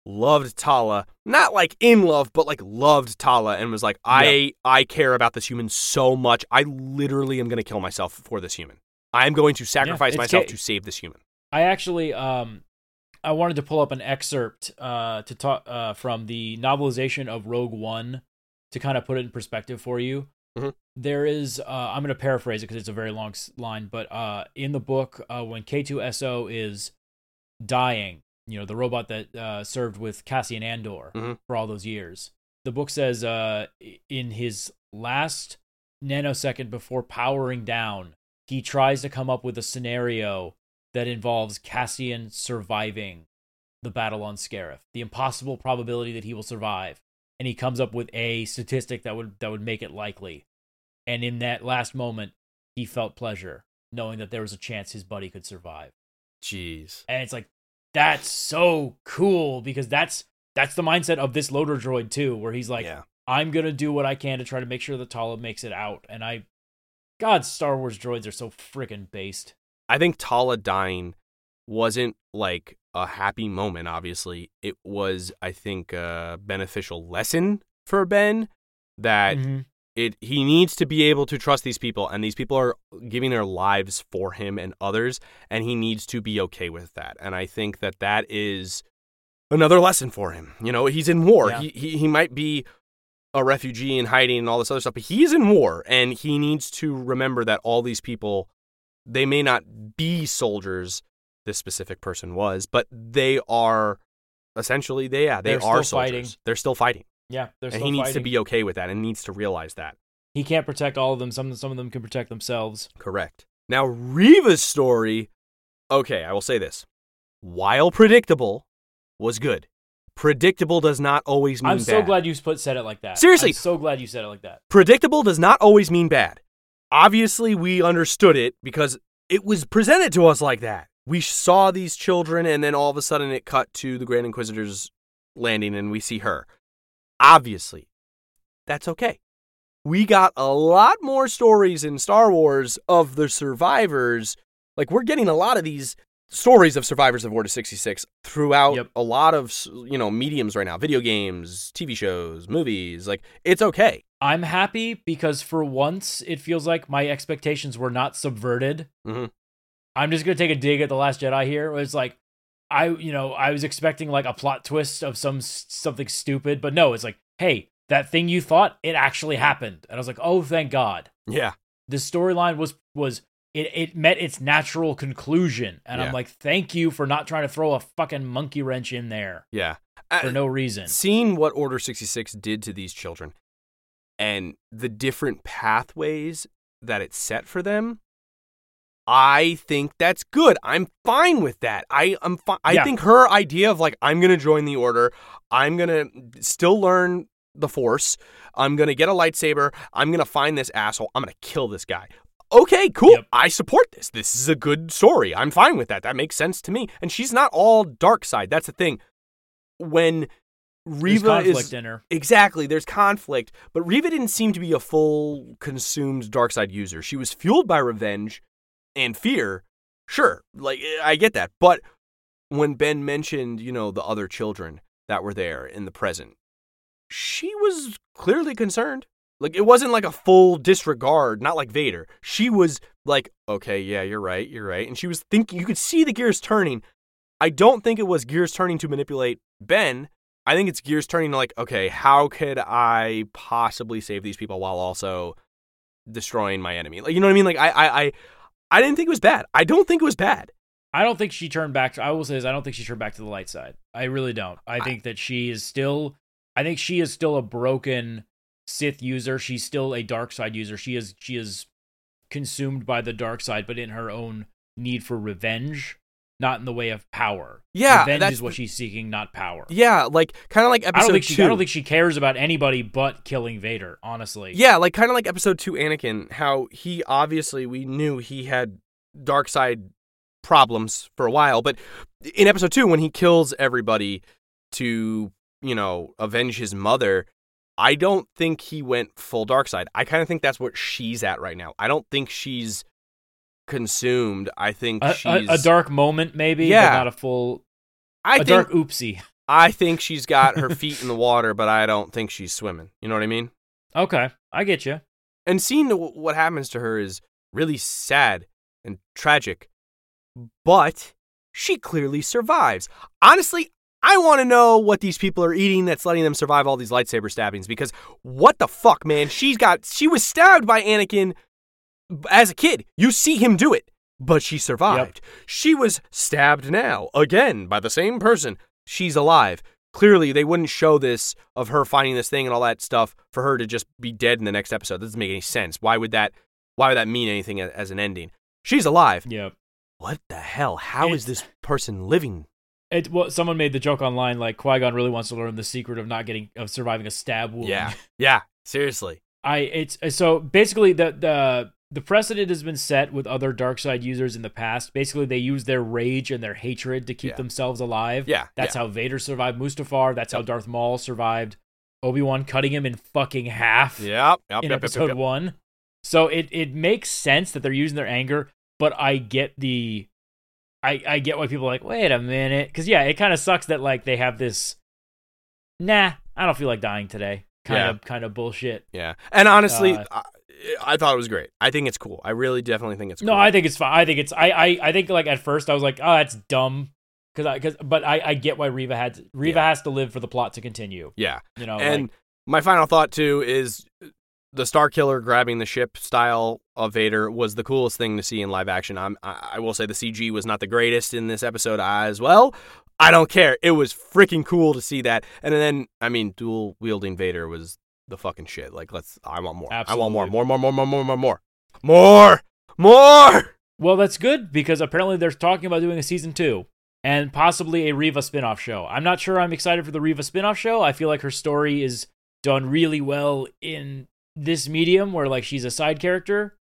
Speaker 2: loved Tala, not like in love, but like loved Tala and was like, I I care about this human so much. I literally am gonna kill myself for this human. I'm going to sacrifice
Speaker 1: it's
Speaker 2: myself
Speaker 1: ca-
Speaker 2: to save this human.
Speaker 1: I actually um I wanted to pull up an excerpt uh to talk uh from the novelization of Rogue One to kind of put it in perspective for you.
Speaker 2: Mhm.
Speaker 1: There is uh I'm going to paraphrase it because it's a very long s- line, but uh in the book uh when K2SO is dying, you know, the robot that uh served with Cassian Andor
Speaker 2: Mhm.
Speaker 1: for all those years. The book says uh in his last nanosecond before powering down, he tries to come up with a scenario that involves Cassian surviving the battle on Scarif, the impossible probability that he will survive, and he comes up with a statistic that would that would make it likely. And in that last moment, he felt pleasure knowing that there was a chance his buddy could survive.
Speaker 2: Jeez.
Speaker 1: And it's like that's so cool because that's that's the mindset of this loader droid too, where he's like,
Speaker 2: yeah.
Speaker 1: I'm gonna do what I can to try to make sure that Tala makes it out. And I, God, Star Wars droids are so freaking based.
Speaker 2: I think Tala dying wasn't like a happy moment, obviously. It was, I think, a beneficial lesson for Ben that
Speaker 1: Mhm.
Speaker 2: It he needs to be able to trust these people and these people are giving their lives for him and others and he needs to be okay with that and i think that that is another lesson for him. You know, he's in war.
Speaker 1: Yeah.
Speaker 2: He, he he might be a refugee in hiding and all this other stuff, but he's in war and he needs to remember that all these people they may not be soldiers this specific person was, but they are essentially they yeah, they
Speaker 1: They're
Speaker 2: are
Speaker 1: still
Speaker 2: soldiers.
Speaker 1: fighting.
Speaker 2: They're still fighting.
Speaker 1: Yeah, they're
Speaker 2: and he needs to be okay with that and needs to realize that.
Speaker 1: He can't protect all of them. Some some of them can protect themselves.
Speaker 2: Correct. Now, Reva's story, okay, I will say this. While predictable, was good. Predictable does not always mean bad.
Speaker 1: I'm so
Speaker 2: bad.
Speaker 1: glad you put said it like that.
Speaker 2: Seriously.
Speaker 1: I'm so glad you said it like that.
Speaker 2: Predictable does not always mean bad. Obviously, we understood it because it was presented to us like that. We saw these children, and then all of a sudden it cut to the Grand Inquisitor's landing, and we see her. Obviously, that's okay. We got a lot more stories in Star Wars of the survivors. Like, we're getting a lot of these stories of survivors of Order 66 throughout
Speaker 1: Yep.
Speaker 2: a lot of, you know, mediums right now video games, TV shows, movies. Like, it's okay.
Speaker 1: I'm happy because for once it feels like my expectations were not subverted.
Speaker 2: Mhm.
Speaker 1: I'm just gonna take a dig at the Last Jedi here. It's like, I you know I was expecting like a plot twist of some something stupid, but no, it's like, hey, that thing you thought it actually happened, and I was like, oh, thank God.
Speaker 2: Yeah.
Speaker 1: The storyline was was it it met its natural conclusion, and
Speaker 2: Yeah.
Speaker 1: I'm like, thank you for not trying to throw a fucking monkey wrench in there
Speaker 2: Yeah.
Speaker 1: for
Speaker 2: Uh,
Speaker 1: no reason.
Speaker 2: seeing what Order 66 did to these children and the different pathways that it set for them, I think that's good. I'm fine with that. I am fi- I
Speaker 1: Yeah.
Speaker 2: think her idea of like I'm going to join the order, I'm going to still learn the force, I'm going to get a lightsaber, I'm going to find this asshole, I'm going to kill this guy. Okay, cool.
Speaker 1: Yep.
Speaker 2: I support this. This is a good story. I'm fine with that. That makes sense to me. And she's not all dark side. That's the thing. When Reva is
Speaker 1: in her.
Speaker 2: Exactly. There's conflict, but Reva didn't seem to be a full consumed dark side user. She was fueled by revenge and fear. Sure, like eh, I get that. But when Ben mentioned, you know, the other children that were there in the present, she was clearly concerned. Like it wasn't like a full disregard, not like Vader. She was like, "Okay, yeah, you're right. You're right." And she was thinking you could see the gears turning. I don't think it was gears turning to manipulate Ben. I think it's gears turning to like, okay, how could I possibly save these people while also destroying my enemy? Like, you know what I mean? Like, I, I, I, I didn't think it was bad. I don't think it was bad.
Speaker 1: I don't think she turned back. To, I will say this: I don't think she turned back to the light side. I really don't. I think that she is still. I think she is still a broken Sith user. She's still a dark side user. She is. She is consumed by the dark side, but in her own need for revenge, not in the way of power.
Speaker 2: Yeah,
Speaker 1: revenge
Speaker 2: that's
Speaker 1: is what she's seeking, not power.
Speaker 2: Yeah, like kind of like episode
Speaker 1: I don't think she.
Speaker 2: two.
Speaker 1: I don't think she cares about anybody but killing Vader. Honestly.
Speaker 2: Yeah, like kind of like episode two, Anakin. How he obviously we knew he had dark side problems for a while, but in episode two, when he kills everybody to you know avenge his mother, I don't think he went full dark side. I kind of think that's what she's at right now. I don't think she's consumed. I think
Speaker 1: A,
Speaker 2: she's
Speaker 1: a, a dark moment, maybe.
Speaker 2: Yeah.
Speaker 1: But not a full.
Speaker 2: I
Speaker 1: a
Speaker 2: think
Speaker 1: dark oopsie.
Speaker 2: I think she's got her feet in the water, but I don't think she's swimming. You know what I mean?
Speaker 1: Okay, I get you.
Speaker 2: and seeing the, what happens to her is really sad and tragic but she clearly survives honestly i want to know what these people are eating that's letting them survive all these lightsaber stabbings because what the fuck man she's got she was stabbed by anakin as a kid you see him do it but she survived she was stabbed now again by the same person she's alive clearly they wouldn't show this of her finding this thing and all that stuff for her to just be dead in the next episode. That doesn't make any sense. Why would that why would that mean anything as an ending? She's alive.
Speaker 1: Yep.
Speaker 2: What the hell? How is
Speaker 1: It-
Speaker 2: this person living?
Speaker 1: It well, someone made the joke online like Qui Gon really wants to learn the secret of not getting of surviving a stab wound.
Speaker 2: Yeah. Yeah, seriously.
Speaker 1: I it's so basically the the the precedent has been set with other dark side users in the past. Basically, they use their rage and their hatred to keep
Speaker 2: Yeah.
Speaker 1: themselves alive.
Speaker 2: Yeah,
Speaker 1: That's how Vader survived Mustafar. That's how Darth Maul survived Obi Wan cutting him in fucking half
Speaker 2: Yep. Yep.
Speaker 1: in
Speaker 2: yep,
Speaker 1: episode
Speaker 2: yep, yep.
Speaker 1: one. So it it makes sense that they're using their anger, but I get the I I get why people are like, wait a minute. Cause yeah, it kind of sucks that like they have this nah, I don't feel like dying today. Kind
Speaker 2: Yeah.
Speaker 1: of kind of bullshit.
Speaker 2: Yeah. And honestly,
Speaker 1: Uh,
Speaker 2: I, thought it was great. I think it's cool. I really definitely think it's cool.
Speaker 1: No, I think it's fine. I think it's I, I I think like at first I was like, oh, that's dumb. because I because but I I get why Reva had to, Reva
Speaker 2: Yeah.
Speaker 1: has to live for the plot to continue.
Speaker 2: Yeah.
Speaker 1: You know,
Speaker 2: and
Speaker 1: like,
Speaker 2: my final thought too is the Starkiller grabbing the ship style of Vader was the coolest thing to see in live action. I'm, I, I will say the CG was not the greatest in this episode as well. I don't care. It was freaking cool to see that. And then, I mean, dual wielding Vader was the fucking shit. Like let's I want more. Absolutely. I want more. More, more, more, more, more, more, more. More. More.
Speaker 1: Well, that's good because apparently they're talking about doing a season 2 and possibly a Reva spinoff show. I'm not sure I'm excited for the Reva spinoff show. I feel like her story is done really well in this medium where like she's a side character,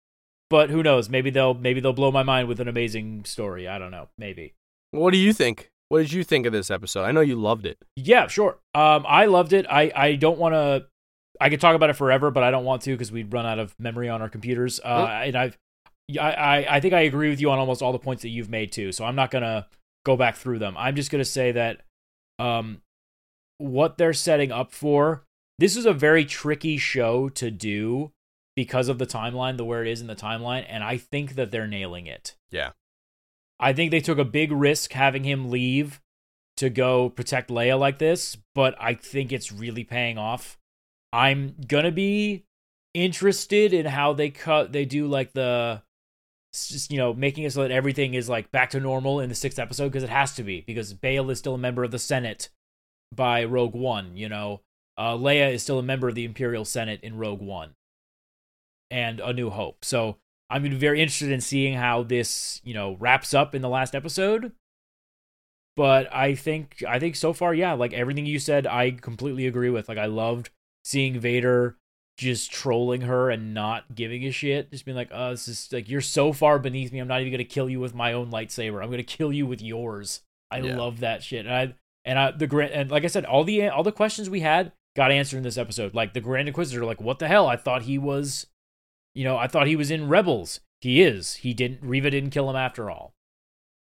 Speaker 1: but who knows? Maybe they'll maybe they'll blow my mind with an amazing story. I don't know. Maybe.
Speaker 2: What do you think? What did you think of this episode? I know you loved it.
Speaker 1: Yeah, sure. Um, I loved it. I I don't want to I could talk about it forever, but I don't want to because we'd run out of memory on our computers. Uh, and I've, I, I I think I agree with you on almost all the points that you've made too. So I'm not gonna go back through them. I'm just gonna say that, um, what they're setting up for. This is a very tricky show to do because of the timeline, the where it is in the timeline, and I think that they're nailing it.
Speaker 2: Yeah.
Speaker 1: I think they took a big risk having him leave to go protect Leia like this, but I think it's really paying off. I'm gonna be interested in how they cut they do like the just, you know making it so that everything is like back to normal in the sixth episode because it has to be because Bail is still a member of the Senate by Rogue One. You know, uh, Leia is still a member of the Imperial Senate in Rogue One and A New Hope. So I'm very interested in seeing how this you know wraps up in the last episode. But I think I think so far, yeah, like everything you said, I completely agree with. Like I loved seeing Vader just trolling her and not giving a shit, just being like, "Oh, this is like you're so far beneath me. I'm not even gonna kill you with my own lightsaber. I'm gonna kill you with yours." I
Speaker 2: Yeah.
Speaker 1: love that shit. And I and I the grand and like I said, all the all the questions we had got answered in this episode. Like the Grand Inquisitor, like what the hell? I thought he was, you know, I thought he was in Rebels. He is. He didn't. Reva didn't kill him after all.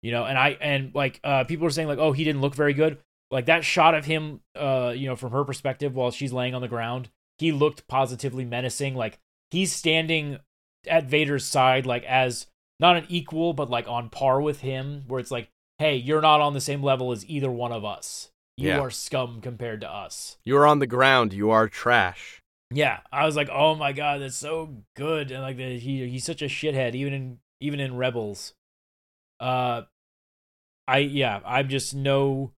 Speaker 1: You know, and I and like uh people are saying like, oh, he didn't look very good. Like that shot of him, uh, you know, from her perspective while she's laying on the ground, he looked positively menacing. Like he's standing at Vader's side, like as not an equal, but like on par with him, where it's like, hey, you're not on the same level as either one of us. You
Speaker 2: Yeah.
Speaker 1: are scum compared to us.
Speaker 2: You are on the ground. You are trash.
Speaker 1: Yeah, I was like, oh my god, that's so good, and like the, he he's such a shithead, even in even in Rebels. Uh, I yeah, I'm just no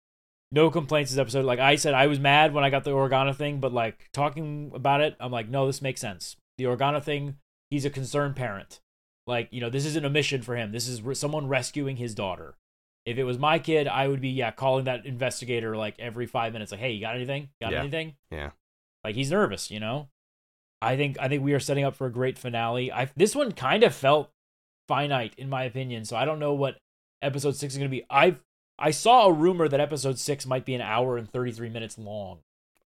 Speaker 1: no complaints this episode. Like I said, I was mad when I got the Organa thing, but like talking about it, I'm like, no, this makes sense. The Organa thing, he's a concerned parent. Like you know, this isn't a mission for him. This is re- someone rescuing his daughter. If it was my kid, I would be yeah calling that investigator like every five minutes, like, hey, you got anything? Got
Speaker 2: Yeah.
Speaker 1: anything?
Speaker 2: Yeah.
Speaker 1: Like he's nervous, you know. I think I think we are setting up for a great finale. I this one kind of felt finite in my opinion, so I don't know what episode six is going to be. I I saw a rumor that episode six might be an hour and thirty three minutes long,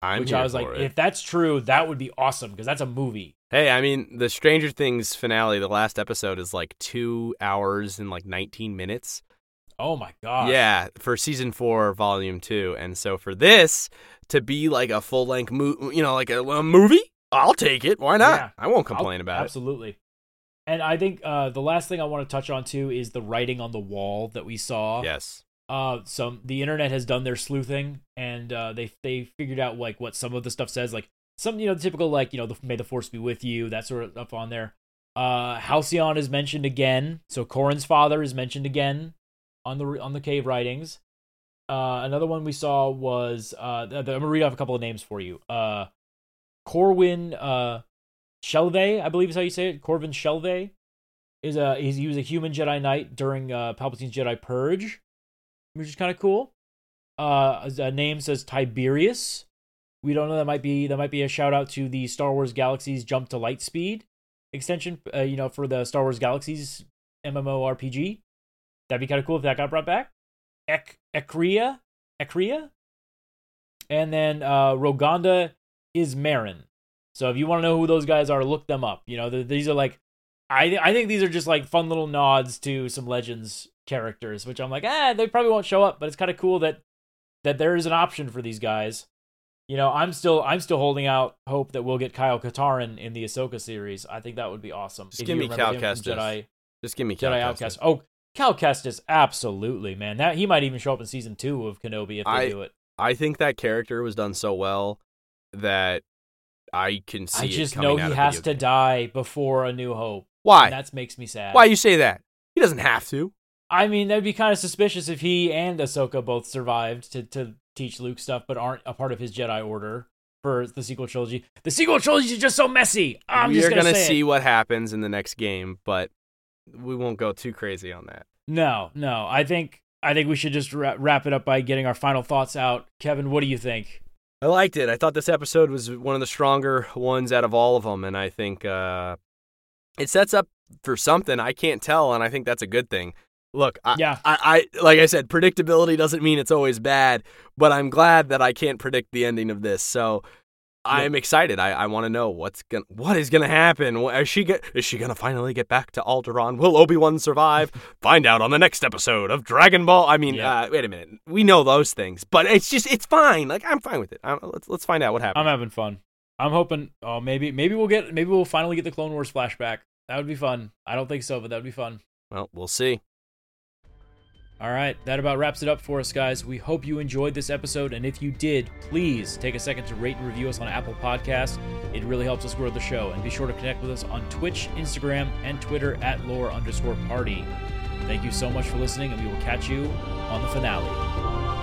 Speaker 2: I'm
Speaker 1: which I was like,
Speaker 2: it.
Speaker 1: if that's true, that would be awesome because that's a movie.
Speaker 2: Hey, I mean, the Stranger Things finale, the last episode is like two hours and like 19 minutes.
Speaker 1: Oh my god!
Speaker 2: Yeah, for season four, volume two. And so for this to be like a full length, mo- you know, like a, a movie, I'll take it. Why not?
Speaker 1: Yeah.
Speaker 2: I won't
Speaker 1: I'll-
Speaker 2: complain about it.
Speaker 1: absolutely. And I think uh, the last thing I want to touch on too is the writing on the wall that we saw.
Speaker 2: Yes.
Speaker 1: Uh some the internet has done their sleuthing and uh they they figured out like what some of the stuff says like some you know the typical like you know the, may the force be with you that sort of stuff on there. Uh halcyon is mentioned again. So Corran's father is mentioned again on the on the cave writings. Uh another one we saw was uh th- th- i'm gonna read off a couple of names for you. Uh corwin uh shelve i believe is how you say it. Corvin shelve is a he was a human jedi knight during uh palpatine's jedi purge which is kind of cool. Uh, a name says Tiberius. We don't know. That might be that might be a shout out to the Star Wars Galaxies Jump to Light Speed extension. Uh, you know, for the Star Wars Galaxies MMORPG. That'd be kind of cool if that got brought back. Ek Ekria, Ekria, and then uh, Roganda Ismaren. So if you want to know who those guys are, look them up. You know, th- these are like, I I think these are just like fun little nods to some Legends characters, which I'm like, ah, they probably won't show up, but it's kind of cool that that there is an option for these guys. You know, I'm still I'm still holding out hope that we'll get Kyle Katarn in the Ahsoka series. I think that would be awesome.
Speaker 2: Just
Speaker 1: If
Speaker 2: give me Cal Kestis.
Speaker 1: Jedi
Speaker 2: Just give me
Speaker 1: Jedi
Speaker 2: Cal
Speaker 1: Outcast. Oh, Cal Kestis, absolutely, man. That he might even show up in season two of Kenobi if they
Speaker 2: I-
Speaker 1: do it.
Speaker 2: I think that character was done so well that I can see.
Speaker 1: I just know he has to
Speaker 2: games.
Speaker 1: die before A New Hope.
Speaker 2: Why?
Speaker 1: And that makes me sad.
Speaker 2: Why you say that? He doesn't have to.
Speaker 1: I mean, that'd be kind of suspicious if he and Ahsoka both survived to, to teach Luke stuff, but aren't a part of his Jedi Order for the sequel trilogy. The sequel trilogy is just so messy. I'm
Speaker 2: We're
Speaker 1: just gonna,
Speaker 2: gonna
Speaker 1: say it.
Speaker 2: see what happens in the next game, but we won't go too crazy on that.
Speaker 1: No, no. I think I think we should just wra- wrap it up by getting our final thoughts out. Kevin, what do you think?
Speaker 2: I liked it. I thought this episode was one of the stronger ones out of all of them, and I think uh, it sets up for something. I can't tell, and I think that's a good thing. Look, I,
Speaker 1: Yeah.
Speaker 2: I, I like I said, predictability doesn't mean it's always bad, but I'm glad that I can't predict the ending of this. So I'm excited. I, I want to know what's gonna what is gonna happen. Is she get, is she gonna finally get back to Alderaan? Will Obi Wan survive? Find out on the next episode of Dragon Ball. I mean,
Speaker 1: Yeah.
Speaker 2: uh, wait a minute. We know those things, but it's just it's fine. Like I'm fine with it. i let's let's find out what happens.
Speaker 1: I'm having fun. I'm hoping. Oh, maybe maybe we'll get maybe we'll finally get the Clone Wars flashback. That would be fun. I don't think so, but that would be fun.
Speaker 2: well, we'll see.
Speaker 1: All right, that about wraps it up for us, guys. We hope you enjoyed this episode, and if you did, please take a second to rate and review us on Apple Podcasts. It really helps us grow the show, and be sure to connect with us on Twitch, Instagram, and Twitter at lore underscore party. Thank you so much for listening, and we will catch you on the finale.